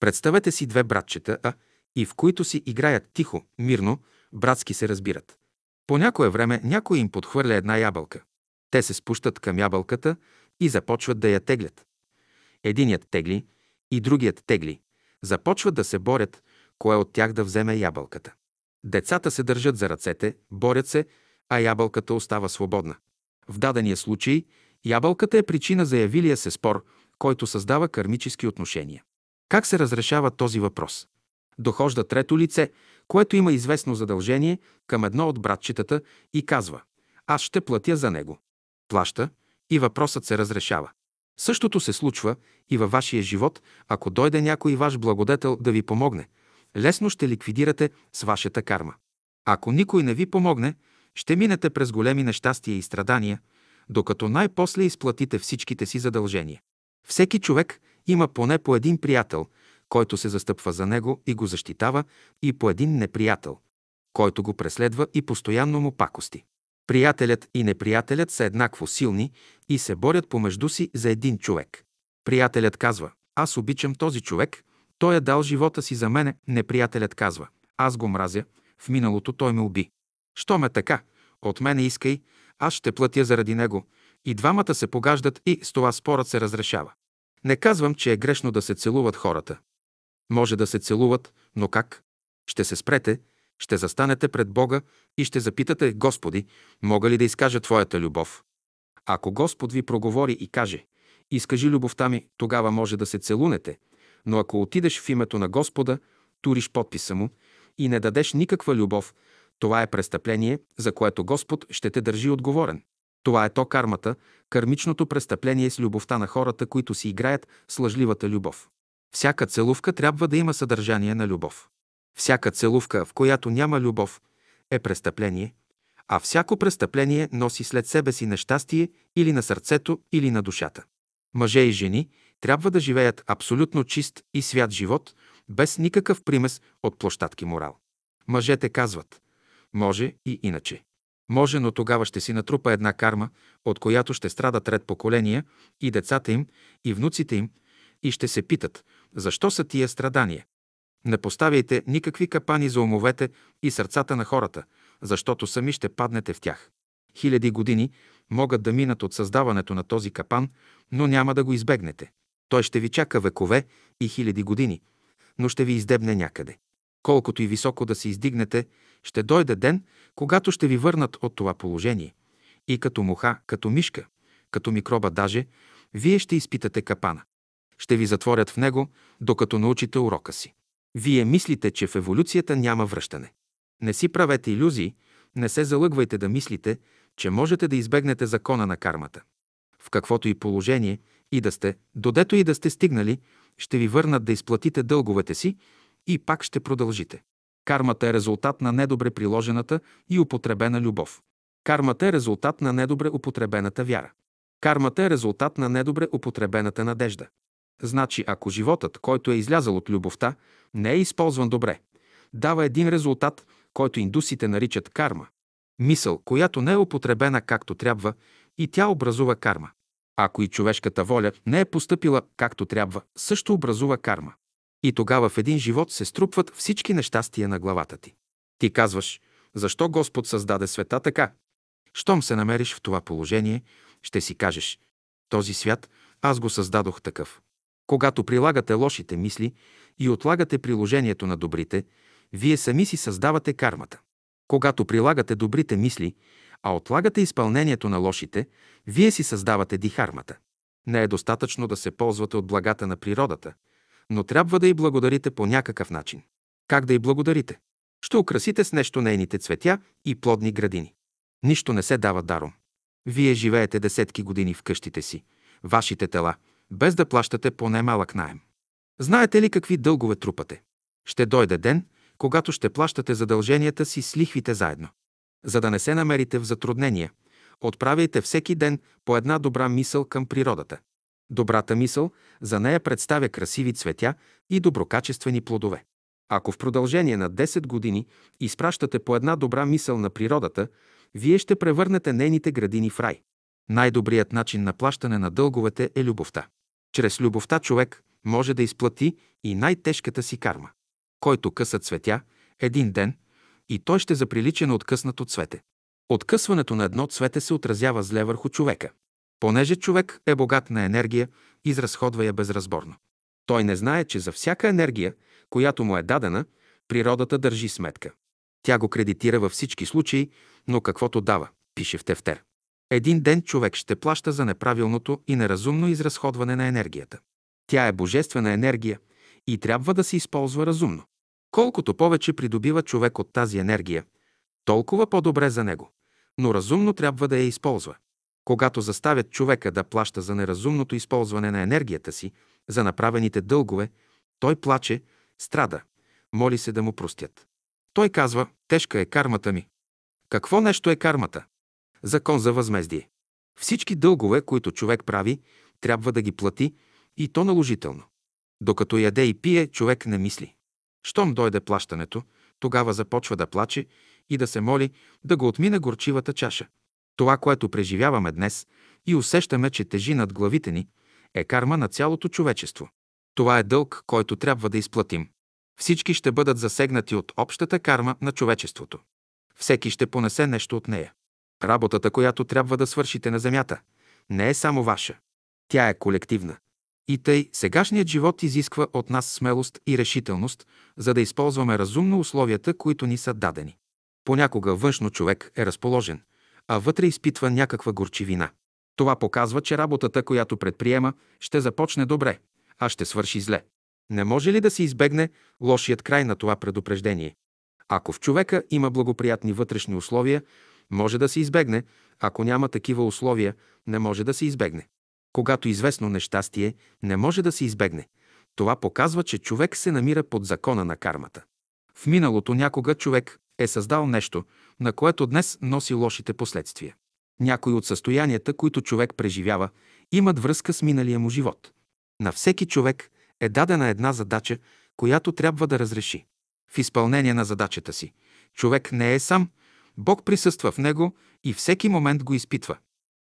Представете си две братчета, а и в които си играят тихо, мирно, братски се разбират. По някое време някой им подхвърля една ябълка. Те се спущат към ябълката и започват да я теглят. Единият тегли и другият тегли. Започват да се борят, кое от тях да вземе ябълката. Децата се държат за ръцете, борят се, а ябълката остава свободна. В дадения случай ябълката е причина за явилия се спор, който създава кармически отношения. Как се разрешава този въпрос? Дохожда трето лице, което има известно задължение към едно от братчетата и казва «Аз ще платя за него». Плаща и въпросът се разрешава. Същото се случва и във вашия живот, ако дойде някой ваш благодетел да ви помогне. Лесно ще ликвидирате с вашата карма. Ако никой не ви помогне, ще минете през големи нещастия и страдания, докато най-после изплатите всичките си задължения. Всеки човек има поне по един приятел, който се застъпва за него и го защитава, и по един неприятел, който го преследва и постоянно му пакости. Приятелят и неприятелят са еднакво силни и се борят помежду си за един човек. Приятелят казва, аз обичам този човек, той е дал живота си за мене. Неприятелят казва, аз го мразя, в миналото той ме уби. Що ме така? От мене искай, аз ще платя заради него. И двамата се погаждат и с това спорът се разрешава. Не казвам, че е грешно да се целуват хората. Може да се целуват, но как? Ще се спрете, ще застанете пред Бога и ще запитате, Господи, мога ли да изкажа Твоята любов? Ако Господ ви проговори и каже, изкажи любовта ми, тогава може да се целунете, но ако отидеш в името на Господа, туриш подписа му и не дадеш никаква любов, това е престъпление, за което Господ ще те държи отговорен. Това е то кармата, кармичното престъпление с любовта на хората, които си играят с лъжливата любов. Всяка целувка трябва да има съдържание на любов. Всяка целувка, в която няма любов, е престъпление, а всяко престъпление носи след себе си нещастие или на сърцето, или на душата. Мъже и жени трябва да живеят абсолютно чист и свят живот, без никакъв примес от площадки морал. Мъжете казват, може и иначе. Може, но тогава ще си натрупа една карма, от която ще страдат ред поколения и децата им, и внуците им, и ще се питат, защо са тия страдания. Не поставяйте никакви капани за умовете и сърцата на хората, защото сами ще паднете в тях. Хиляди години могат да минат от създаването на този капан, но няма да го избегнете. Той ще ви чака векове и хиляди години, но ще ви издебне някъде. Колкото и високо да се издигнете, ще дойде ден, когато ще ви върнат от това положение. И като муха, като мишка, като микроба даже, вие ще изпитате капана. Ще ви затворят в него, докато научите урока си. Вие мислите, че в еволюцията няма връщане. Не си правете иллюзии, не се залъгвайте да мислите, че можете да избегнете закона на кармата. В каквото и положение и да сте, додето и да сте стигнали, ще ви върнат да изплатите дълговете си и пак ще продължите. Кармата е резултат на недобре приложената и употребена любов. Кармата е резултат на недобре употребената вяра. Кармата е резултат на недобре употребената надежда. Значи, ако животът, който е излязал от любовта, не е използван добре, дава един резултат, който индусите наричат карма. Мисъл, която не е употребена както трябва, и тя образува карма. Ако и човешката воля не е поступила както трябва, също образува карма. И тогава в един живот се струпват всички нещастия на главата ти. Ти казваш, защо Господ създаде света така? Щом се намериш в това положение, ще си кажеш, този свят аз го създадох такъв. Когато прилагате лошите мисли и отлагате приложението на добрите, вие сами си създавате кармата. Когато прилагате добрите мисли, а отлагате изпълнението на лошите, вие си създавате дихармата. Не е достатъчно да се ползвате от благата на природата, но трябва да й благодарите по някакъв начин. Как да й благодарите? Ще украсите с нещо нейните цветя и плодни градини. Нищо не се дава даром. Вие живеете десетки години в къщите си, вашите тела, без да плащате по немалък найем. Знаете ли какви дългове трупате? Ще дойде ден, когато ще плащате задълженията си с лихвите заедно. За да не се намерите в затруднения, отправяйте всеки ден по една добра мисъл към природата. Добрата мисъл за нея представя красиви цветя и доброкачествени плодове. Ако в продължение на 10 години изпращате по една добра мисъл на природата, вие ще превърнете нейните градини в рай. Най-добрият начин на плащане на дълговете е любовта. Чрез любовта човек може да изплати и най-тежката си карма. Който къса цветя, един ден, и той ще заприлича на откъснато цвете. Откъсването на едно цвете се отразява зле върху човека. Понеже човек е богат на енергия, изразходва я безразборно. Той не знае, че за всяка енергия, която му е дадена, природата държи сметка. Тя го кредитира във всички случаи, но каквото дава, пише в Тефтер. Един ден човек ще плаща за неправилното и неразумно изразходване на енергията. Тя е божествена енергия и трябва да се използва разумно. Колкото повече придобива човек от тази енергия, толкова по-добре за него, но разумно трябва да я използва. Когато заставят човека да плаща за неразумното използване на енергията си, за направените дългове, той плаче, страда, моли се да му простят. Той казва, тежка е кармата ми. Какво нещо е кармата? Закон за възмездие. Всички дългове, които човек прави, трябва да ги плати и то наложително. Докато яде и пие, човек не мисли. Щом дойде плащането, тогава започва да плаче и да се моли да го отмине горчивата чаша. Това, което преживяваме днес и усещаме, че тежи над главите ни, е карма на цялото човечество. Това е дълг, който трябва да изплатим. Всички ще бъдат засегнати от общата карма на човечеството. Всеки ще понесе нещо от нея. Работата, която трябва да свършите на земята, не е само ваша. Тя е колективна. И тъй, сегашният живот изисква от нас смелост и решителност, за да използваме разумно условията, които ни са дадени. Понякога външно човек е разположен, а вътре изпитва някаква горчивина. Това показва, че работата, която предприема, ще започне добре, а ще свърши зле. Не може ли да се избегне лошият край на това предупреждение? Ако в човека има благоприятни вътрешни условия, може да се избегне, ако няма такива условия, не може да се избегне. Когато известно нещастие не може да се избегне, това показва, че човек се намира под закона на кармата. В миналото някога човек е създал нещо, на което днес носи лошите последствия. Някои от състоянията, които човек преживява, имат връзка с миналия му живот. На всеки човек е дадена една задача, която трябва да разреши. В изпълнение на задачата си, човек не е сам, Бог присъства в него и всеки момент го изпитва.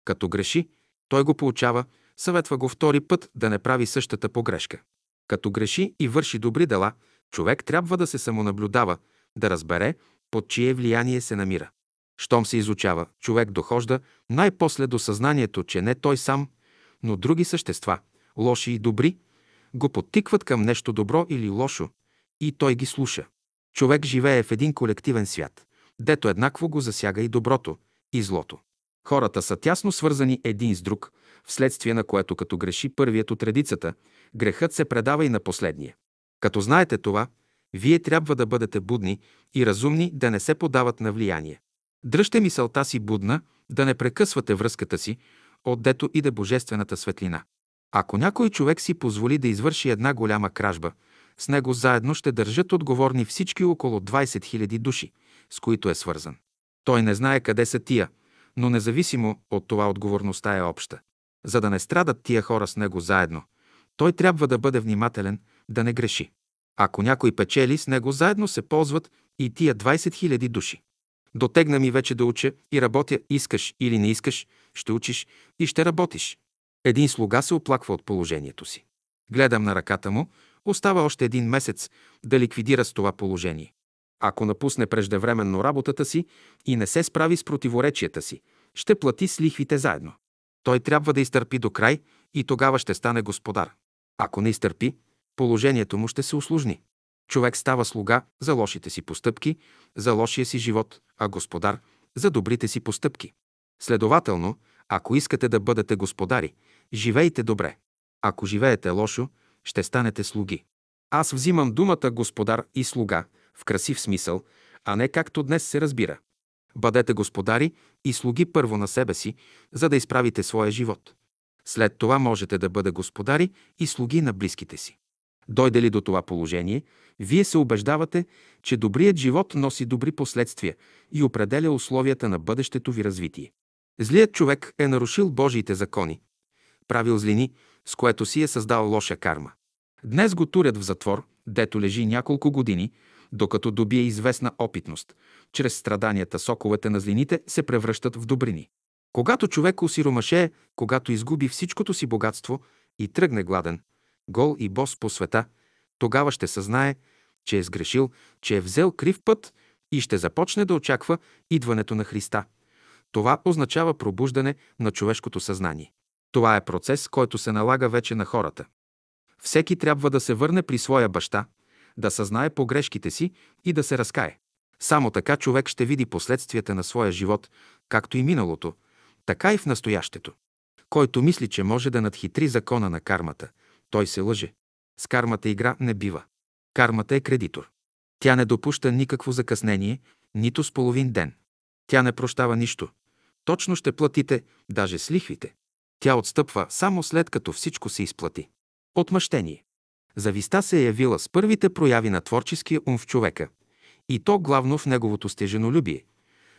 Като греши, той го получава, съветва го втори път да не прави същата погрешка. Като греши и върши добри дела, човек трябва да се самонаблюдава, да разбере под чие влияние се намира. Щом се изучава, човек дохожда най-после до съзнанието, че не той сам, но други същества, лоши и добри, го подтикват към нещо добро или лошо и той ги слуша. Човек живее в един колективен свят, дето еднакво го засяга и доброто, и злото. Хората са тясно свързани един с друг, вследствие на което като греши първият от редицата, грехът се предава и на последния. Като знаете това, вие трябва да бъдете будни и разумни да не се подават на влияние. Дръжте мисълта си будна, да не прекъсвате връзката си, отдето иде божествената светлина. Ако някой човек си позволи да извърши една голяма кражба, с него заедно ще държат отговорни всички около 20 000 души, с които е свързан. Той не знае къде са тия, но независимо от това отговорността е обща. За да не страдат тия хора с него заедно, той трябва да бъде внимателен, да не греши. Ако някой печели, с него заедно се ползват и тия 20 000 души. Дотегна ми вече да уча и работя, искаш или не искаш, ще учиш и ще работиш. Един слуга се оплаква от положението си. Гледам на ръката му, остава още един месец да ликвидира с това положение. Ако напусне преждевременно работата си и не се справи с противоречията си, ще плати с лихвите заедно. Той трябва да изтърпи до край и тогава ще стане господар. Ако не изтърпи, положението му ще се усложни. Човек става слуга за лошите си постъпки, за лошия си живот, а господар за добрите си постъпки. Следователно, ако искате да бъдете господари, живейте добре. Ако живеете лошо, ще станете слуги. Аз взимам думата господар и слуга в красив смисъл, а не както днес се разбира. Бъдете господари и слуги първо на себе си, за да изправите своя живот. След това можете да бъде господари и слуги на близките си. Дойде ли до това положение, вие се убеждавате, че добрият живот носи добри последствия и определя условията на бъдещето ви развитие. Злият човек е нарушил Божиите закони, правил злини, с което си е създал лоша карма. Днес го турят в затвор, дето лежи няколко години, докато добие известна опитност. Чрез страданията соковете на злините се превръщат в добрини. Когато човек осиромаше, когато изгуби всичкото си богатство и тръгне гладен, гол и бос по света, тогава ще съзнае, че е сгрешил, че е взел крив път и ще започне да очаква идването на Христа. Това означава пробуждане на човешкото съзнание. Това е процес, който се налага вече на хората. Всеки трябва да се върне при своя баща, да съзнае погрешките си и да се разкае. Само така човек ще види последствията на своя живот, както и миналото, така и в настоящето. Който мисли, че може да надхитри закона на кармата, той се лъже. С кармата игра не бива. Кармата е кредитор. Тя не допуща никакво закъснение, нито с половин ден. Тя не прощава нищо. Точно ще платите, даже с лихвите. Тя отстъпва само след като всичко се изплати. Отмъщение. Зависта се е явила с първите прояви на творческия ум в човека, и то главно в неговото стеженолюбие,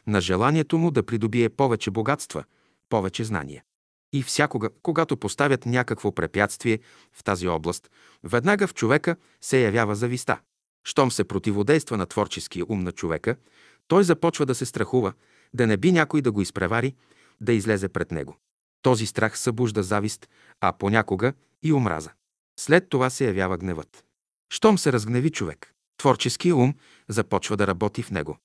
на желанието му да придобие повече богатства, повече знания. И всякога, когато поставят някакво препятствие в тази област, веднага в човека се явява зависта. Щом се противодейства на творческия ум на човека, той започва да се страхува, да не би някой да го изпревари, да излезе пред него. Този страх събужда завист, а понякога и омраза. След това се явява гневът. Щом се разгневи човек, творческия ум започва да работи в него,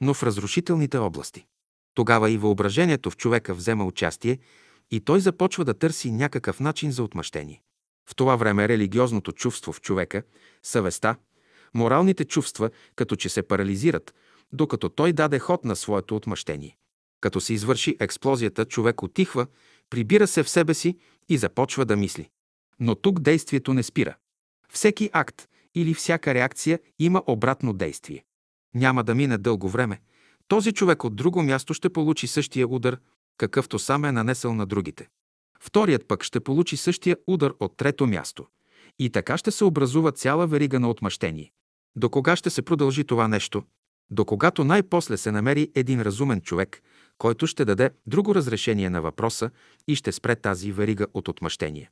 но в разрушителните области. Тогава и въображението в човека взема участие и той започва да търси някакъв начин за отмъщение. В това време религиозното чувство в човека, съвестта, моралните чувства като че се парализират, докато той даде ход на своето отмъщение. Като се извърши експлозията, човек отихва, прибира се в себе си и започва да мисли. Но тук действието не спира. Всеки акт или всяка реакция има обратно действие. Няма да мине дълго време. Този човек от друго място ще получи същия удар, какъвто сам е нанесъл на другите. Вторият пък ще получи същия удар от трето място. И така ще се образува цяла верига на отмъщение. До кога ще се продължи това нещо? До когато най-после се намери един разумен човек, който ще даде друго разрешение на въпроса и ще спре тази верига от отмъщение.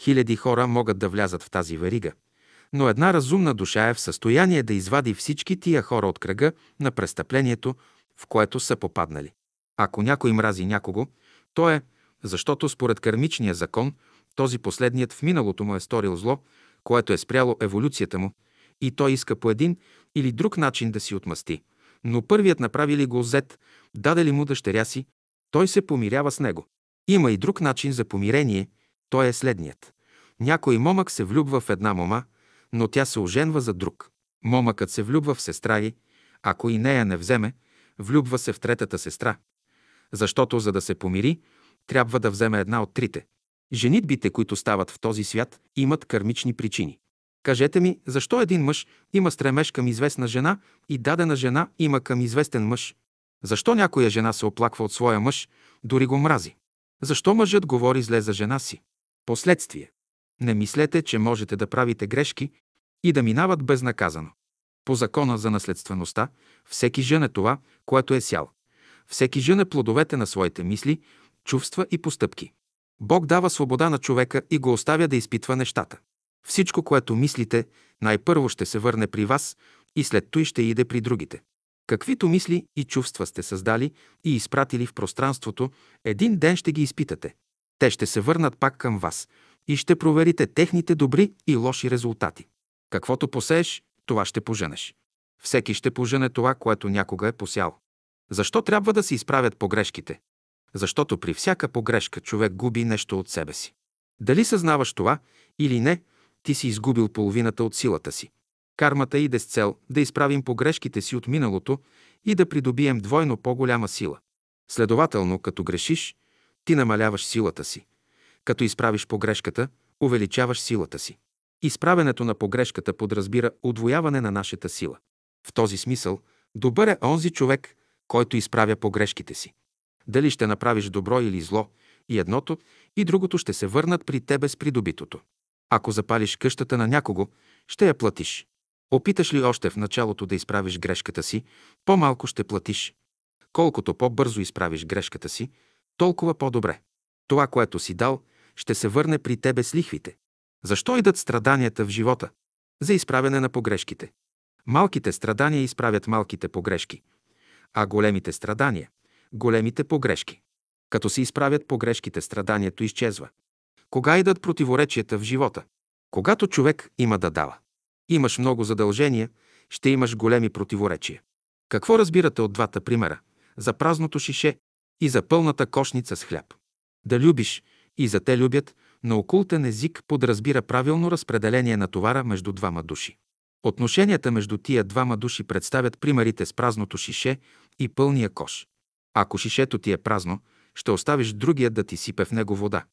Хиляди хора могат да влязат в тази верига, но една разумна душа е в състояние да извади всички тия хора от кръга на престъплението, в което са попаднали. Ако някой мрази някого, то е, защото според кармичния закон, този последният в миналото му е сторил зло, което е спряло еволюцията му, и той иска по един или друг начин да си отмъсти. Но първият направи ли го зет, даде ли му дъщеря си, той се помирява с него. Има и друг начин за помирение, той е следният. Някой момък се влюбва в една мома, но тя се оженва за друг. Момъкът се влюбва в сестра й, ако и нея не вземе, влюбва се в третата сестра. Защото за да се помири, трябва да вземе една от трите. Женитбите, които стават в този свят, имат кармични причини. Кажете ми, защо един мъж има стремеж към известна жена и дадена жена има към известен мъж? Защо някоя жена се оплаква от своя мъж, дори го мрази? Защо мъжът говори зле за жена си? Последствие. Не мислете, че можете да правите грешки и да минават безнаказано. По закона за наследствеността, всеки жен е това, което е сял. Всеки жен е плодовете на своите мисли, чувства и постъпки. Бог дава свобода на човека и го оставя да изпитва нещата. Всичко, което мислите, най-първо ще се върне при вас и след той ще иде при другите. Каквито мисли и чувства сте създали и изпратили в пространството, един ден ще ги изпитате. Те ще се върнат пак към вас и ще проверите техните добри и лоши резултати. Каквото посееш, това ще поженеш. Всеки ще пожене това, което някога е посял. Защо трябва да се изправят погрешките? Защото при всяка погрешка човек губи нещо от себе си. Дали съзнаваш това или не, ти си изгубил половината от силата си. Кармата иде с цел да изправим погрешките си от миналото и да придобием двойно по-голяма сила. Следователно, като грешиш, ти намаляваш силата си. Като изправиш погрешката, увеличаваш силата си. Изправенето на погрешката подразбира удвояване на нашата сила. В този смисъл, добър е онзи човек, който изправя погрешките си. Дали ще направиш добро или зло, и едното, и другото ще се върнат при тебе с придобитото. Ако запалиш къщата на някого, ще я платиш. Опиташ ли още в началото да изправиш грешката си, по-малко ще платиш. Колкото по-бързо изправиш грешката си, толкова по-добре. Това, което си дал, ще се върне при тебе с лихвите. Защо идат страданията в живота? За изправяне на погрешките. Малките страдания изправят малките погрешки, а големите страдания – големите погрешки. Като се изправят погрешките, страданието изчезва. Кога идат противоречията в живота? Когато човек има да дава. Имаш много задължения, ще имаш големи противоречия. Какво разбирате от двата примера? За празното шише и за пълната кошница с хляб. Да любиш и за те любят, на окултен език подразбира правилно разпределение на товара между двама души. Отношенията между тия двама души представят примерите с празното шише и пълния кош. Ако шишето ти е празно, ще оставиш другия да ти сипе в него вода.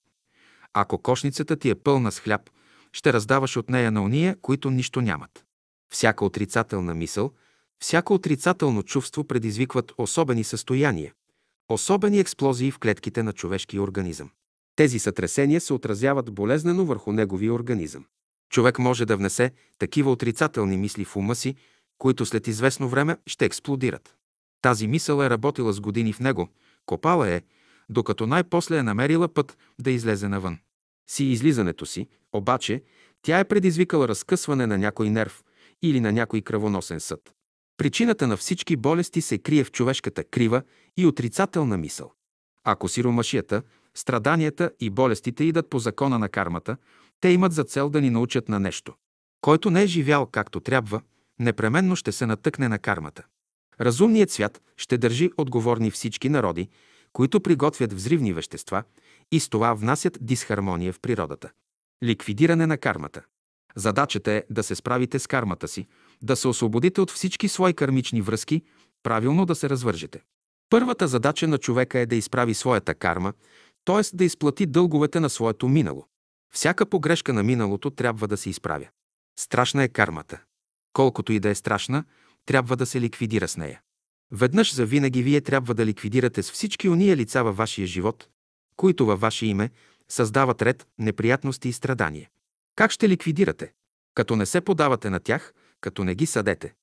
Ако кошницата ти е пълна с хляб, ще раздаваш от нея на уния, които нищо нямат. Всяка отрицателна мисъл, всяко отрицателно чувство предизвикват особени състояния, особени експлозии в клетките на човешкия организъм. Тези сътресения се отразяват болезнено върху неговия организъм. Човек може да внесе такива отрицателни мисли в ума си, които след известно време ще експлодират. Тази мисъл е работила с години в него, копала е, докато най-после е намерила път да излезе навън. Си излизането си, обаче, тя е предизвикала разкъсване на някой нерв или на някой кръвоносен съд. Причината на всички болести се крие в човешката крива и отрицателна мисъл. Ако сиромашията, страданията и болестите идат по закона на кармата, те имат за цел да ни научат на нещо. Който не е живял както трябва, непременно ще се натъкне на кармата. Разумният свят ще държи отговорни всички народи, които приготвят взривни вещества и с това внасят дисхармония в природата. Ликвидиране на кармата. Задачата е да се справите с кармата си, да се освободите от всички свои кармични връзки, правилно да се развържете. Първата задача на човека е да изправи своята карма, т.е. да изплати дълговете на своето минало. Всяка погрешка на миналото трябва да се изправя. Страшна е кармата. Колкото и да е страшна, трябва да се ликвидира с нея. Веднъж за винаги вие трябва да ликвидирате с всички уния лица във вашия живот, които във ваше име създават ред, неприятности и страдания. Как ще ликвидирате? Като не се подавате на тях, като не ги съдете.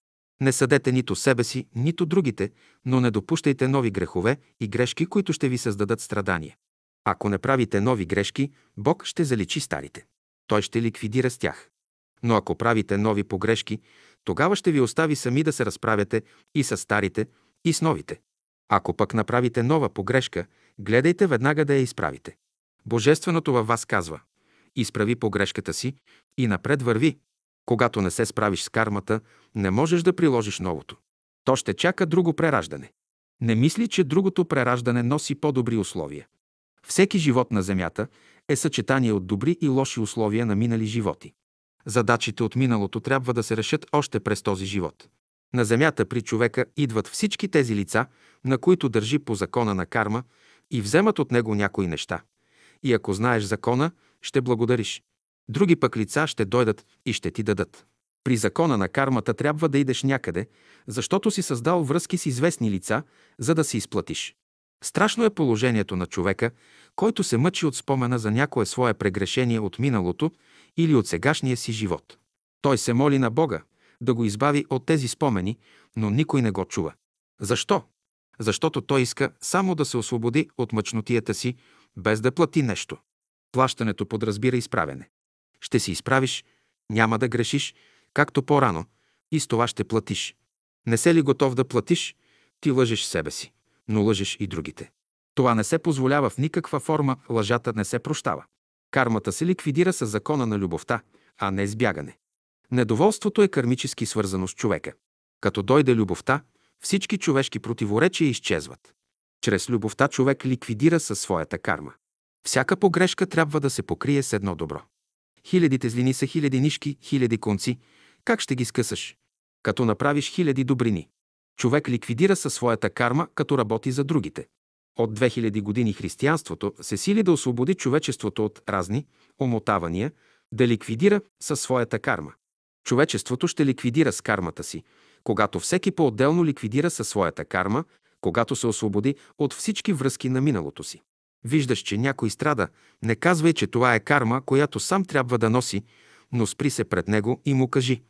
Не съдете нито себе си, нито другите, но не допущайте нови грехове и грешки, които ще ви създадат страдания. Ако не правите нови грешки, Бог ще заличи старите. Той ще ликвидира с тях. Но ако правите нови погрешки, тогава ще ви остави сами да се разправяте и с старите, и с новите. Ако пък направите нова погрешка, гледайте веднага да я изправите. Божественото във вас казва изправи погрешката си и напред върви. Когато не се справиш с кармата, не можеш да приложиш новото. То ще чака друго прераждане. Не мисли, че другото прераждане носи по-добри условия. Всеки живот на Земята е съчетание от добри и лоши условия на минали животи. Задачите от миналото трябва да се решат още през този живот. На Земята при човека идват всички тези лица, на които държи по закона на карма и вземат от него някои неща. И ако знаеш закона, ще благодариш. Други пък лица ще дойдат и ще ти дадат. При закона на кармата трябва да идеш някъде, защото си създал връзки с известни лица, за да си изплатиш. Страшно е положението на човека, който се мъчи от спомена за някое свое прегрешение от миналото или от сегашния си живот. Той се моли на Бога да го избави от тези спомени, но никой не го чува. Защо? Защото той иска само да се освободи от мъчнотията си, без да плати нещо. Плащането подразбира изправене. Ще си изправиш, няма да грешиш, както по-рано, и с това ще платиш. Не се ли готов да платиш, ти лъжеш себе си, но лъжеш и другите. Това не се позволява в никаква форма, лъжата не се прощава. Кармата се ликвидира с закона на любовта, а не с бягане. Недоволството е кармически свързано с човека. Като дойде любовта, всички човешки противоречия изчезват. Чрез любовта човек ликвидира със своята карма. Всяка погрешка трябва да се покрие с едно добро. Хилядите злини са хиляди нишки, хиляди конци. Как ще ги скъсаш? Като направиш хиляди добрини. Човек ликвидира със своята карма, като работи за другите. От 2000 години християнството се сили да освободи човечеството от разни омотавания, да ликвидира със своята карма. Човечеството ще ликвидира с кармата си, когато всеки по-отделно ликвидира със своята карма, когато се освободи от всички връзки на миналото си. Виждаш, че някой страда, не казвай, че това е карма, която сам трябва да носи, но спри се пред него и му кажи.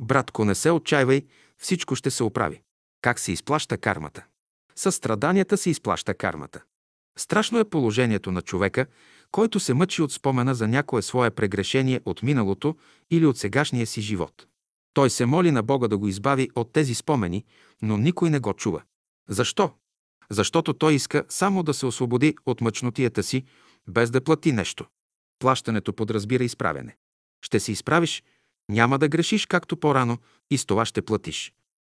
Братко, не се отчаивай, всичко ще се оправи. Как се изплаща кармата? Със страданията се изплаща кармата. Страшно е положението на човека, който се мъчи от спомена за някое свое прегрешение от миналото или от сегашния си живот. Той се моли на Бога да го избави от тези спомени, но никой не го чува. Защо? Защото той иска само да се освободи от мъчнотията си, без да плати нещо. Плащането подразбира изправяне. Ще се изправиш, няма да грешиш както по-рано и с това ще платиш.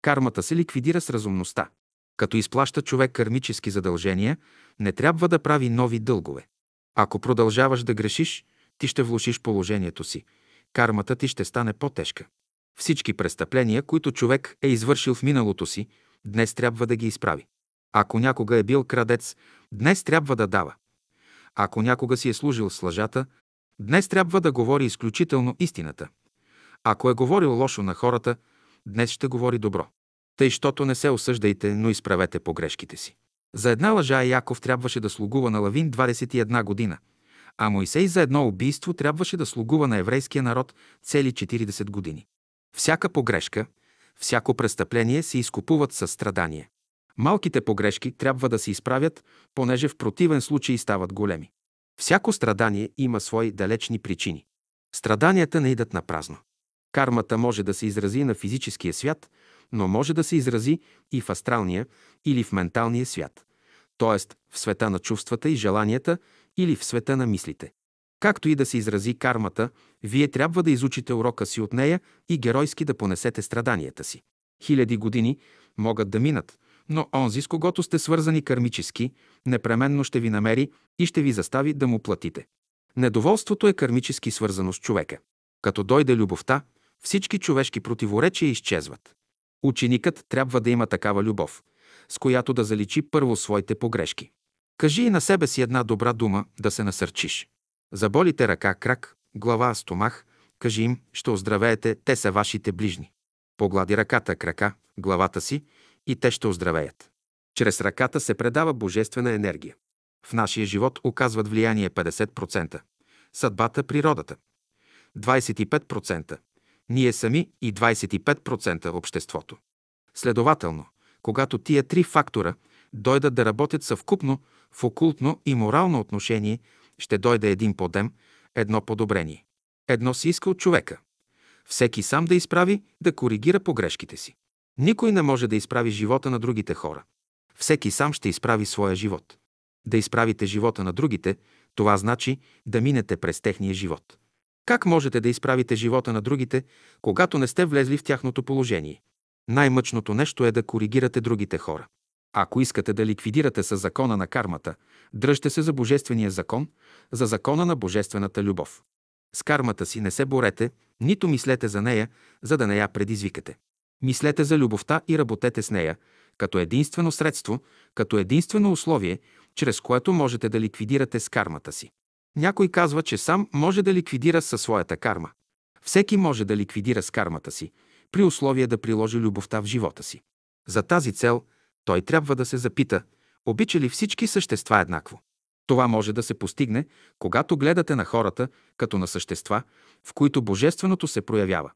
Кармата се ликвидира с разумността. Като изплаща човек кармически задължения, не трябва да прави нови дългове. Ако продължаваш да грешиш, ти ще влушиш положението си. Кармата ти ще стане по-тежка. Всички престъпления, които човек е извършил в миналото си, днес трябва да ги изправи. Ако някога е бил крадец, днес трябва да дава. Ако някога си е служил с лъжата, днес трябва да говори изключително истината. Ако е говорил лошо на хората, днес ще говори добро. Тъй, щото не се осъждайте, но изправете погрешките си. За една лъжа Яков трябваше да слугува на Лавин 21 година, а Моисей за едно убийство трябваше да слугува на еврейския народ цели 40 години. Всяка погрешка, всяко престъпление се изкупуват със страдание. Малките погрешки трябва да се изправят, понеже в противен случай стават големи. Всяко страдание има свои далечни причини. Страданията не идат на празно. Кармата може да се изрази на физическия свят, но може да се изрази и в астралния или в менталния свят, т.е. в света на чувствата и желанията или в света на мислите. Както и да се изрази кармата, вие трябва да изучите урока си от нея и геройски да понесете страданията си. Хиляди години могат да минат, но онзи, с когото сте свързани кармически, непременно ще ви намери и ще ви застави да му платите. Недоволството е кармически свързано с човека. Като дойде любовта, всички човешки противоречия изчезват. Ученикът трябва да има такава любов, с която да заличи първо своите погрешки. Кажи и на себе си една добра дума да се насърчиш. Заболите ръка, крак, глава, стомах, кажи им, ще оздравеете, те са вашите ближни. Поглади ръката, крака, главата си и те ще оздравеят. Чрез ръката се предава божествена енергия. В нашия живот оказват влияние 50%. Съдбата, природата. 25%. Ние сами и 25% обществото. Следователно, когато тия три фактора дойдат да работят съвкупно в окултно и морално отношение, ще дойде един подем, едно подобрение. Едно се иска от човека. Всеки сам да изправи, да коригира погрешките си. Никой не може да изправи живота на другите хора. Всеки сам ще изправи своя живот. Да изправите живота на другите, това значи да минете през техния живот. Как можете да изправите живота на другите, когато не сте влезли в тяхното положение? Най-мъчното нещо е да коригирате другите хора. Ако искате да ликвидирате с закона на кармата, дръжте се за Божествения закон, за закона на Божествената любов. С кармата си не се борете, нито мислете за нея, за да не я предизвикате. Мислете за любовта и работете с нея, като единствено средство, като единствено условие, чрез което можете да ликвидирате с кармата си. Някой казва, че сам може да ликвидира със своята карма. Всеки може да ликвидира с кармата си, при условие да приложи любовта в живота си. За тази цел той трябва да се запита, обича ли всички същества еднакво. Това може да се постигне, когато гледате на хората като на същества, в които божественото се проявява.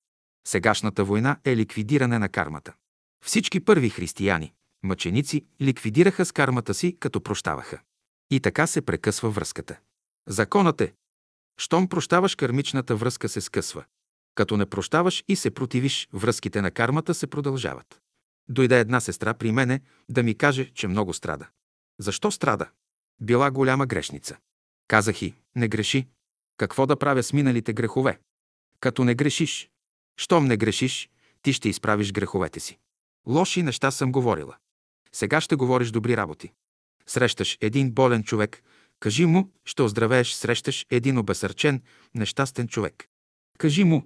Сегашната война е ликвидиране на кармата. Всички първи християни, мъченици, ликвидираха с кармата си, като прощаваха. И така се прекъсва връзката. Законът е, щом прощаваш, кармичната връзка се скъсва. Като не прощаваш и се противиш, връзките на кармата се продължават. Дойде една сестра при мене да ми каже, че много страда. Защо страда? Била голяма грешница. Казах и, не греши. Какво да правя с миналите грехове? Като не грешиш. Щом не грешиш, ти ще изправиш греховете си. Лоши неща съм говорила. Сега ще говориш добри работи. Срещаш един болен човек, кажи му, ще оздравееш, срещаш един обесърчен, нещастен човек. Кажи му,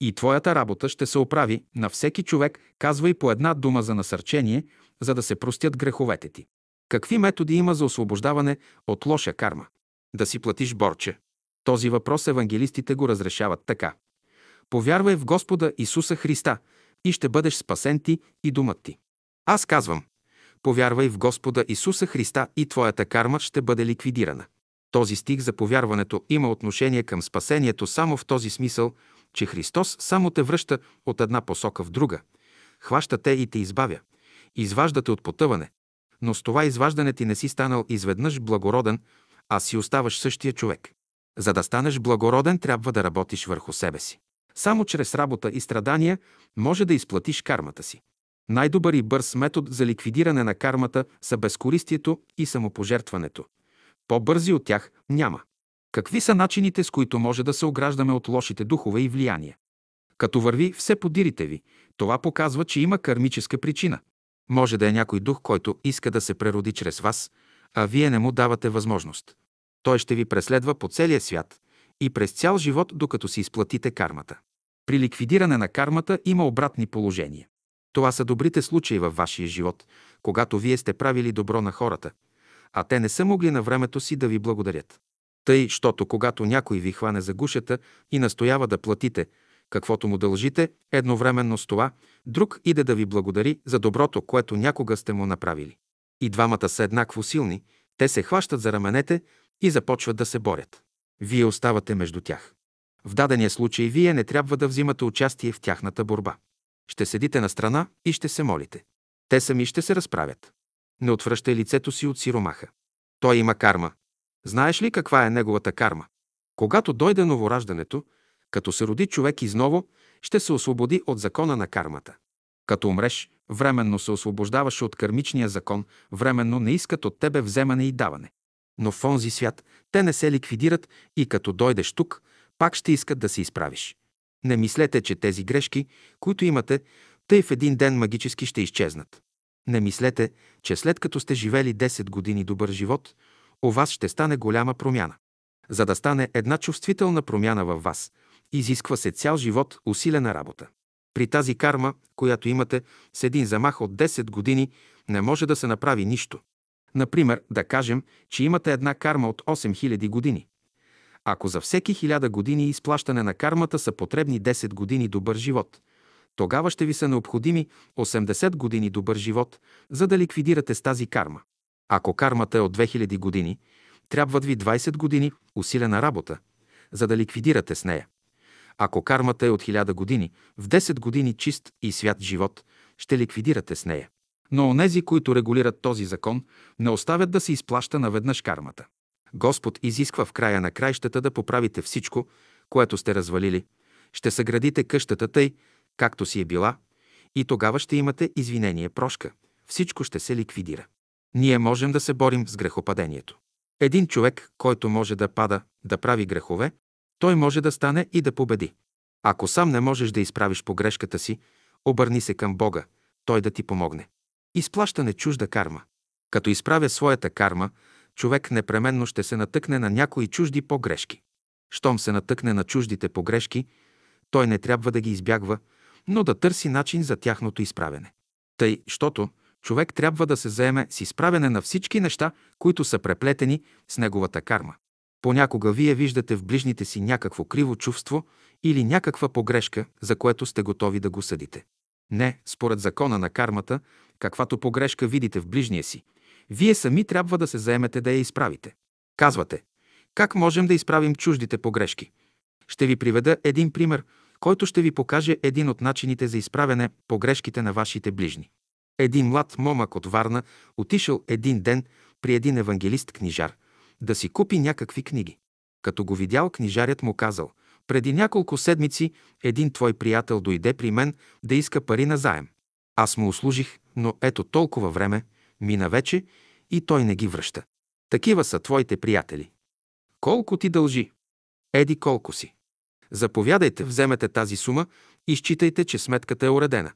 и твоята работа ще се оправи на всеки човек, казва и по една дума за насърчение, за да се простят греховете ти. Какви методи има за освобождаване от лоша карма? Да си платиш борче. Този въпрос евангелистите го разрешават така. Повярвай в Господа Исуса Христа и ще бъдеш спасен ти и думът ти. Аз казвам, повярвай в Господа Исуса Христа и твоята карма ще бъде ликвидирана. Този стих за повярването има отношение към спасението само в този смисъл, че Христос само те връща от една посока в друга, хваща те и те избавя, изважда те от потъване, но с това изваждане ти не си станал изведнъж благороден, а си оставаш същия човек. За да станеш благороден, трябва да работиш върху себе си. Само чрез работа и страдания може да изплатиш кармата си. Най-добър и бърз метод за ликвидиране на кармата са безкористието и самопожертването. По-бързи от тях няма. Какви са начините, с които може да се ограждаме от лошите духове и влияния? Като върви все подирите ви, това показва, че има кармическа причина. Може да е някой дух, който иска да се прероди чрез вас, а вие не му давате възможност. Той ще ви преследва по целия свят и през цял живот, докато си изплатите кармата. При ликвидиране на кармата има обратни положения. Това са добрите случаи във вашия живот, когато вие сте правили добро на хората, а те не са могли на времето си да ви благодарят. Тъй, щото когато някой ви хване за гушата и настоява да платите, каквото му дължите, едновременно с това, друг иде да ви благодари за доброто, което някога сте му направили. И двамата са еднакво силни, те се хващат за раменете и започват да се борят. Вие оставате между тях. В дадения случай вие не трябва да взимате участие в тяхната борба. Ще седите на страна и ще се молите. Те сами ще се разправят. Не отвръщай лицето си от сиромаха. Той има карма. Знаеш ли каква е неговата карма? Когато дойде новораждането, като се роди човек изново, ще се освободи от закона на кармата. Като умреш, временно се освобождаваш от кармичния закон, временно не искат от тебе вземане и даване. Но в онзи свят те не се ликвидират и като дойдеш тук, пак ще искат да се изправиш. Не мислете, че тези грешки, които имате, тъй в един ден магически ще изчезнат. Не мислете, че след като сте живели 10 години добър живот, у вас ще стане голяма промяна. За да стане една чувствителна промяна във вас, изисква се цял живот усилена работа. При тази карма, която имате с един замах от 10 години, не може да се направи нищо. Например, да кажем, че имате една карма от 8000 години. Ако за всеки 1000 години изплащане на кармата са потребни 10 години добър живот, тогава ще ви са необходими 80 години добър живот, за да ликвидирате с тази карма. Ако кармата е от 2000 години, трябват ви 20 години усилена работа, за да ликвидирате с нея. Ако кармата е от 1000 години, в 10 години чист и свят живот ще ликвидирате с нея. Но онези, които регулират този закон, не оставят да се изплаща наведнъж кармата. Господ изисква в края на краищата да поправите всичко, което сте развалили. Ще съградите къщата тъй, както си е била, и тогава ще имате извинение, прошка. Всичко ще се ликвидира. Ние можем да се борим с грехопадението. Един човек, който може да пада, да прави грехове, той може да стане и да победи. Ако сам не можеш да изправиш погрешката си, обърни се към Бога, Той да ти помогне. Изплащане чужда карма. Като изправя своята карма, човек непременно ще се натъкне на някои чужди погрешки. Щом се натъкне на чуждите погрешки, той не трябва да ги избягва, но да търси начин за тяхното изправене. Тъй, щото човек трябва да се заеме с изправене на всички неща, които са преплетени с неговата карма. Понякога вие виждате в ближните си някакво криво чувство или някаква погрешка, за което сте готови да го съдите. Не, според закона на кармата, каквато погрешка видите в ближния си, вие сами трябва да се заемете да я изправите. Казвате, как можем да изправим чуждите погрешки? Ще ви приведа един пример, който ще ви покаже един от начините за изправяне погрешките на вашите ближни. Един млад момък от Варна отишъл един ден при един евангелист-книжар да си купи някакви книги. Като го видял, книжарят му казал, преди няколко седмици един твой приятел дойде при мен да иска пари на заем. Аз му услужих, но ето толкова време, мина вече и той не ги връща. Такива са твоите приятели. Колко ти дължи? Еди колко си. Заповядайте, вземете тази сума и считайте, че сметката е уредена.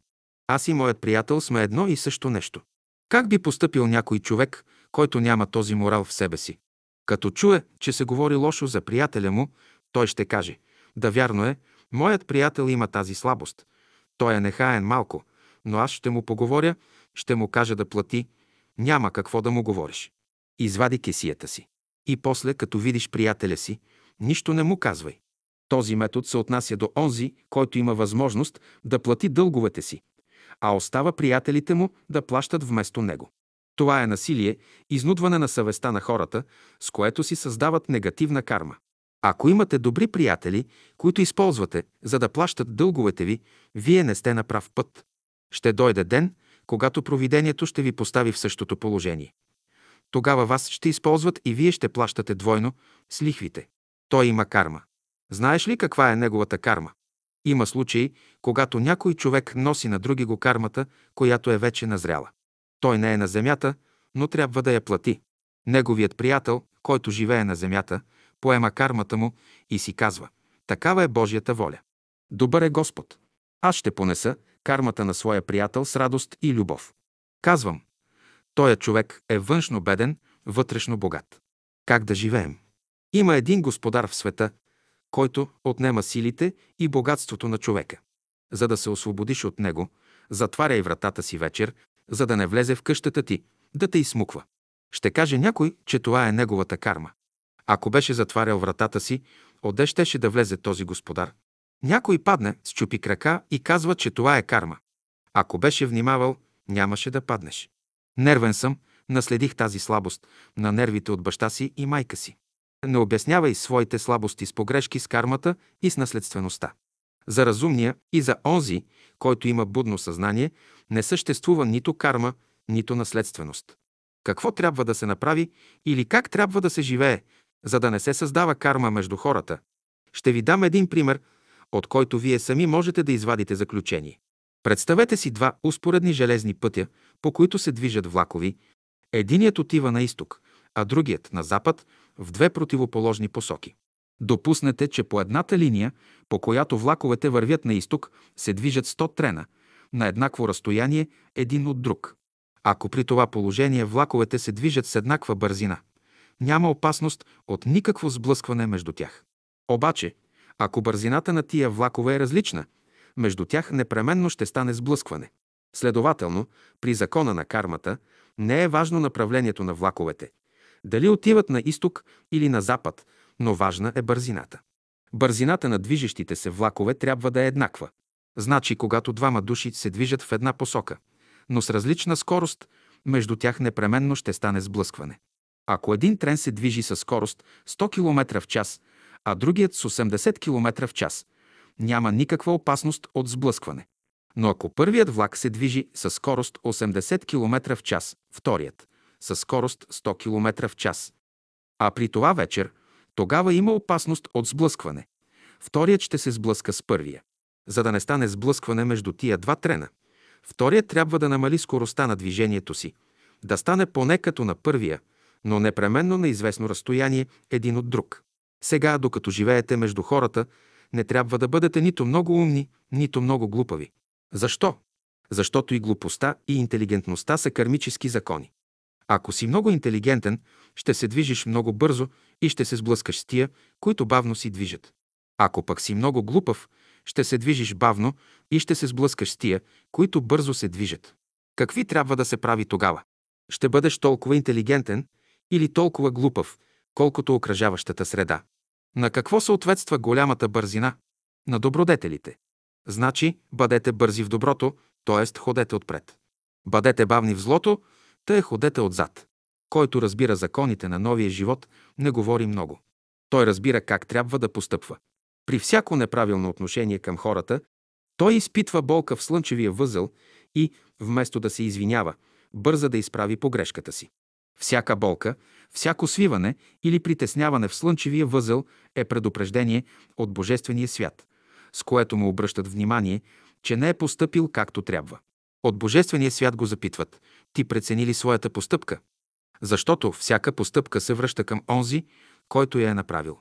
Аз и моят приятел сме едно и също нещо. Как би поступил някой човек, който няма този морал в себе си? Като чуе, че се говори лошо за приятеля му, той ще каже, да вярно е, моят приятел има тази слабост. Той е нехаен малко, но аз ще му поговоря, ще му кажа да плати, няма какво да му говориш. Извади кесията си. И после, като видиш приятеля си, нищо не му казвай. Този метод се отнася до онзи, който има възможност да плати дълговете си, а остава приятелите му да плащат вместо него. Това е насилие, изнудване на съвестта на хората, с което си създават негативна карма. Ако имате добри приятели, които използвате, за да плащат дълговете ви, вие не сте на прав път. Ще дойде ден, когато провидението ще ви постави в същото положение. Тогава вас ще използват и вие ще плащате двойно с лихвите. Той има карма. Знаеш ли каква е неговата карма? Има случаи, когато някой човек носи на други го кармата, която е вече назряла. Той не е на земята, но трябва да я плати. Неговият приятел, който живее на земята, поема кармата му и си казва «Такава е Божията воля». Добър е Господ. Аз ще понеса кармата на своя приятел с радост и любов. Казвам, Тоя човек е външно беден, вътрешно богат. Как да живеем? Има един господар в света, който отнема силите и богатството на човека. За да се освободиш от него, затваряй вратата си вечер, за да не влезе в къщата ти, да те измуква. Ще каже някой, че това е неговата карма. Ако беше затварял вратата си, отде щеше да влезе този господар? Някой падне, счупи крака и казва, че това е карма. Ако беше внимавал, нямаше да паднеш. Нервен съм, наследих тази слабост на нервите от баща си и майка си. Не обяснявай своите слабости с погрешки с кармата и с наследствеността. За разумния и за онзи, който има будно съзнание, не съществува нито карма, нито наследственост. Какво трябва да се направи или как трябва да се живее, за да не се създава карма между хората? Ще ви дам един пример, от който вие сами можете да извадите заключение. Представете си два успоредни железни пътя, по които се движат влакови. Единият отива на изток, а другият на запад в две противоположни посоки. Допуснете, че по едната линия, по която влаковете вървят на изток, се движат 100 трена, на еднакво разстояние един от друг. Ако при това положение влаковете се движат с еднаква бързина, няма опасност от никакво сблъскване между тях. Обаче, ако бързината на тия влакове е различна, между тях непременно ще стане сблъскване. Следователно, при закона на кармата не е важно направлението на влаковете. Дали отиват на изток или на запад, но важна е бързината. Бързината на движещите се влакове трябва да е еднаква. Значи, когато двама души се движат в една посока, но с различна скорост, между тях непременно ще стане сблъскване. Ако един трен се движи със скорост 100 км в час, а другият с 80 км в час, няма никаква опасност от сблъскване. Но ако първият влак се движи с скорост 80 км в час, вторият с скорост 100 км в час, а при това вечер, тогава има опасност от сблъскване. Вторият ще се сблъска с първия. За да не стане сблъскване между тия два трена, вторият трябва да намали скоростта на движението си, да стане поне като на първия, но непременно на известно разстояние един от друг. Сега, докато живеете между хората, не трябва да бъдете нито много умни, нито много глупави. Защо? Защото и глупостта, и интелигентността са кармически закони. Ако си много интелигентен, ще се движиш много бързо и ще се сблъскаш с тия, които бавно си движат. Ако пък си много глупав, ще се движиш бавно и ще се сблъскаш с тия, които бързо се движат. Какви трябва да се прави тогава? Ще бъдеш толкова интелигентен или толкова глупав, колкото окръжаващата среда. На какво съответства голямата бързина? На добродетелите. Значи, бъдете бързи в доброто, т.е. ходете отпред. Бъдете бавни в злото, тъй ходете отзад. Който разбира законите на новия живот, не говори много. Той разбира как трябва да постъпва. При всяко неправилно отношение към хората, той изпитва болка в слънчевия възел и, вместо да се извинява, бърза да изправи погрешката си. Всяка болка, всяко свиване или притесняване в слънчевия възел е предупреждение от Божествения свят, с което му обръщат внимание, че не е постъпил както трябва. От Божествения свят го запитват. Ти прецени ли своята постъпка? Защото всяка постъпка се връща към онзи, който я е направил.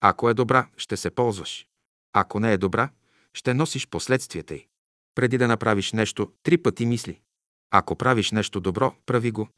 Ако е добра, ще се ползваш. Ако не е добра, ще носиш последствията й. Преди да направиш нещо, три пъти мисли. Ако правиш нещо добро, прави го.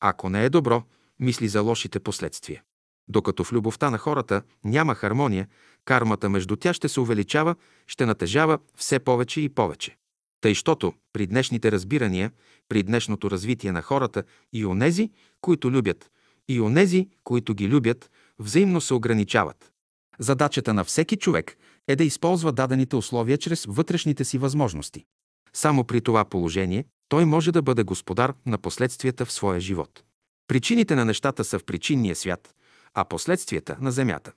Ако не е добро, мисли за лошите последствия. Докато в любовта на хората няма хармония, кармата между тях ще се увеличава, ще натежава все повече и повече. Тъй, щото при днешните разбирания, при днешното развитие на хората и онези, които любят, и онези, които ги любят, взаимно се ограничават. Задачата на всеки човек е да използва дадените условия чрез вътрешните си възможности. Само при това положение той може да бъде господар на последствията в своя живот. Причините на нещата са в причинния свят, а последствията на земята.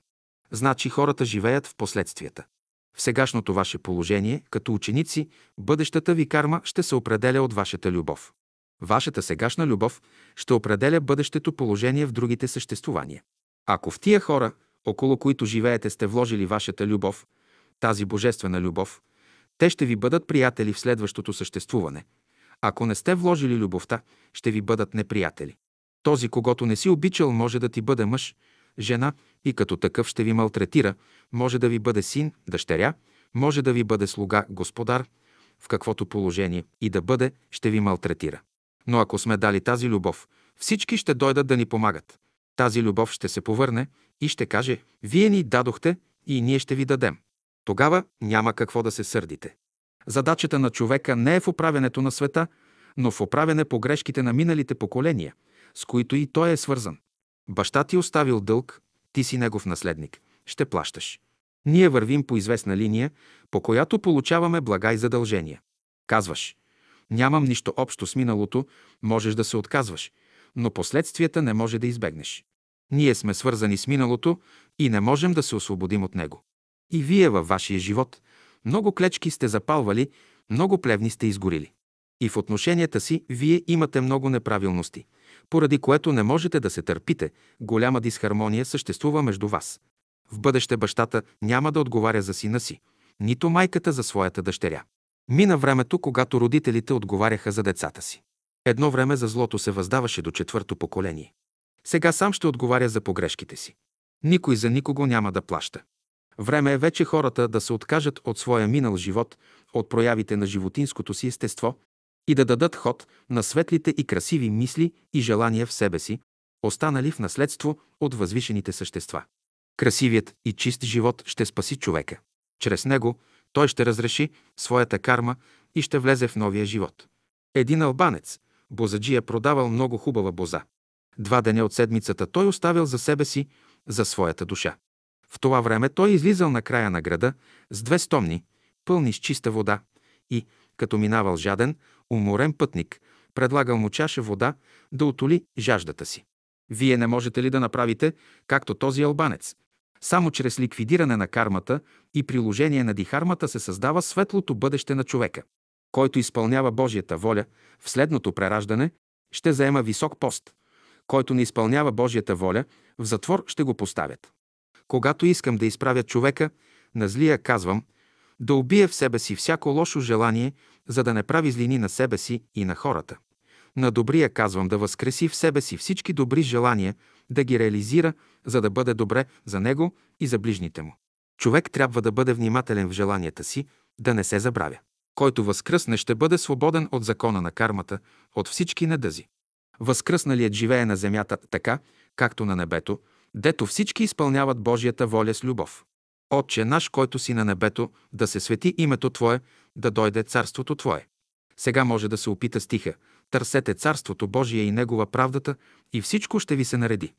Значи хората живеят в последствията. В сегашното ваше положение, като ученици, бъдещата ви карма ще се определя от вашата любов. Вашата сегашна любов ще определя бъдещето положение в другите съществувания. Ако в тия хора, около които живеете, сте вложили вашата любов, тази божествена любов, те ще ви бъдат приятели в следващото съществуване. Ако не сте вложили любовта, ще ви бъдат неприятели. Този, когато не си обичал, може да ти бъде мъж, жена и като такъв ще ви малтретира, може да ви бъде син, дъщеря, може да ви бъде слуга, господар, в каквото положение и да бъде, ще ви малтретира. Но ако сме дали тази любов, всички ще дойдат да ни помагат. Тази любов ще се повърне и ще каже, вие ни дадохте и ние ще ви дадем. Тогава няма какво да се сърдите. Задачата на човека не е в оправянето на света, но в оправяне погрешките на миналите поколения, с които и той е свързан. Баща ти оставил дълг, ти си негов наследник. Ще плащаш. Ние вървим по известна линия, по която получаваме блага и задължения. Казваш, нямам нищо общо с миналото, можеш да се отказваш, но последствията не може да избегнеш. Ние сме свързани с миналото и не можем да се освободим от него. И вие във вашия живот много клечки сте запалвали, много плевни сте изгорили. И в отношенията си вие имате много неправилности, поради което не можете да се търпите, голяма дисхармония съществува между вас. В бъдеще бащата няма да отговаря за сина си, нито майката за своята дъщеря. Мина времето, когато родителите отговаряха за децата си. Едно време за злото се въздаваше до четвърто поколение. Сега сам ще отговаря за погрешките си. Никой за никого няма да плаща. Време е вече хората да се откажат от своя минал живот, от проявите на животинското си естество и да дадат ход на светлите и красиви мисли и желания в себе си, останали в наследство от възвишените същества. Красивият и чист живот ще спаси човека. Чрез него той ще разреши своята карма и ще влезе в новия живот. Един албанец, бозаджия, продавал много хубава боза. Два деня от седмицата той оставил за себе си, за своята душа. В това време той излизал на края на града с две стомни, пълни с чиста вода и, като минавал жаден, уморен пътник, предлагал му чаша вода да отоли жаждата си. Вие не можете ли да направите, както този албанец? Само чрез ликвидиране на кармата и приложение на дихармата се създава светлото бъдеще на човека. Който изпълнява Божията воля в следното прераждане, ще заема висок пост. Който не изпълнява Божията воля, в затвор ще го поставят. Когато искам да изправя човека, на злия казвам, да убие в себе си всяко лошо желание, за да не прави злини на себе си и на хората. На добрия казвам да възкреси в себе си всички добри желания, да ги реализира, за да бъде добре за него и за ближните му. Човек трябва да бъде внимателен в желанията си, да не се забравя. Който възкръсне, ще бъде свободен от закона на кармата, от всички недъзи. Възкръсналият живее на земята така, както на небето, дето всички изпълняват Божията воля с любов. Отче наш, който си на небето, да се свети името Твое, да дойде царството Твое. Сега може да се опита стиха. Търсете царството Божие и Негова правдата и всичко ще ви се нареди.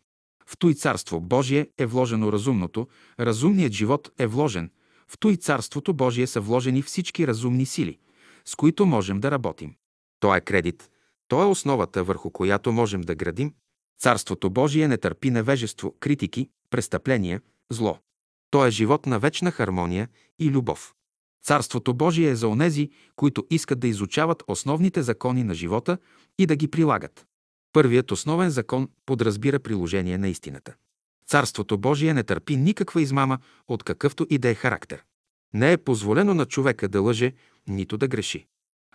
В той царство Божие е вложено разумното, разумният живот е вложен, в той царството Божие са вложени всички разумни сили, с които можем да работим. То е кредит, то е основата, върху която можем да градим. Царството Божие не търпи невежество, критики, престъпления, зло. То е живот на вечна хармония и любов. Царството Божие е за онези, които искат да изучават основните закони на живота и да ги прилагат. Първият основен закон подразбира приложение на истината. Царството Божие не търпи никаква измама от какъвто и да е характер. Не е позволено на човека да лъже, нито да греши.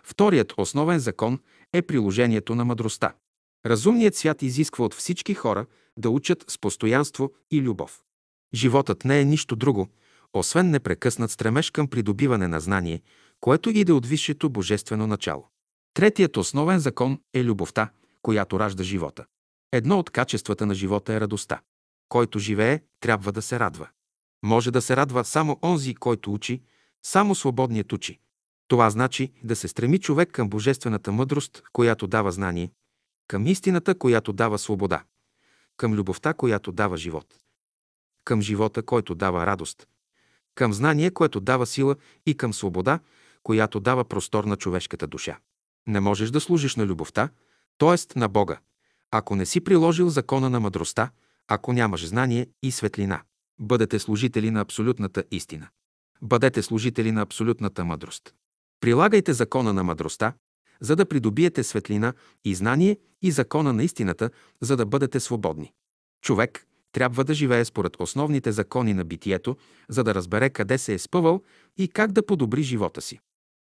Вторият основен закон е приложението на мъдростта. Разумният свят изисква от всички хора да учат с постоянство и любов. Животът не е нищо друго, освен непрекъснат стремеж към придобиване на знание, което иде от висшето божествено начало. Третият основен закон е любовта, която ражда живота. Едно от качествата на живота е радостта. Който живее, трябва да се радва. Може да се радва само онзи, който учи, само свободният учи. Това значи да се стреми човек към божествената мъдрост, която дава знание, към истината, която дава свобода, към любовта, която дава живот, към живота, който дава радост, към знание, което дава сила и към свобода, която дава простор на човешката душа. Не можеш да служиш на любовта, т.е. на Бога, ако не си приложил закона на мъдростта, ако нямаш знание и светлина. Бъдете служители на абсолютната истина. Бъдете служители на абсолютната мъдрост. Прилагайте закона на мъдростта, за да придобиете светлина и знание и закона на истината, за да бъдете свободни. Човек трябва да живее според основните закони на битието, за да разбере къде се е спъвал и как да подобри живота си.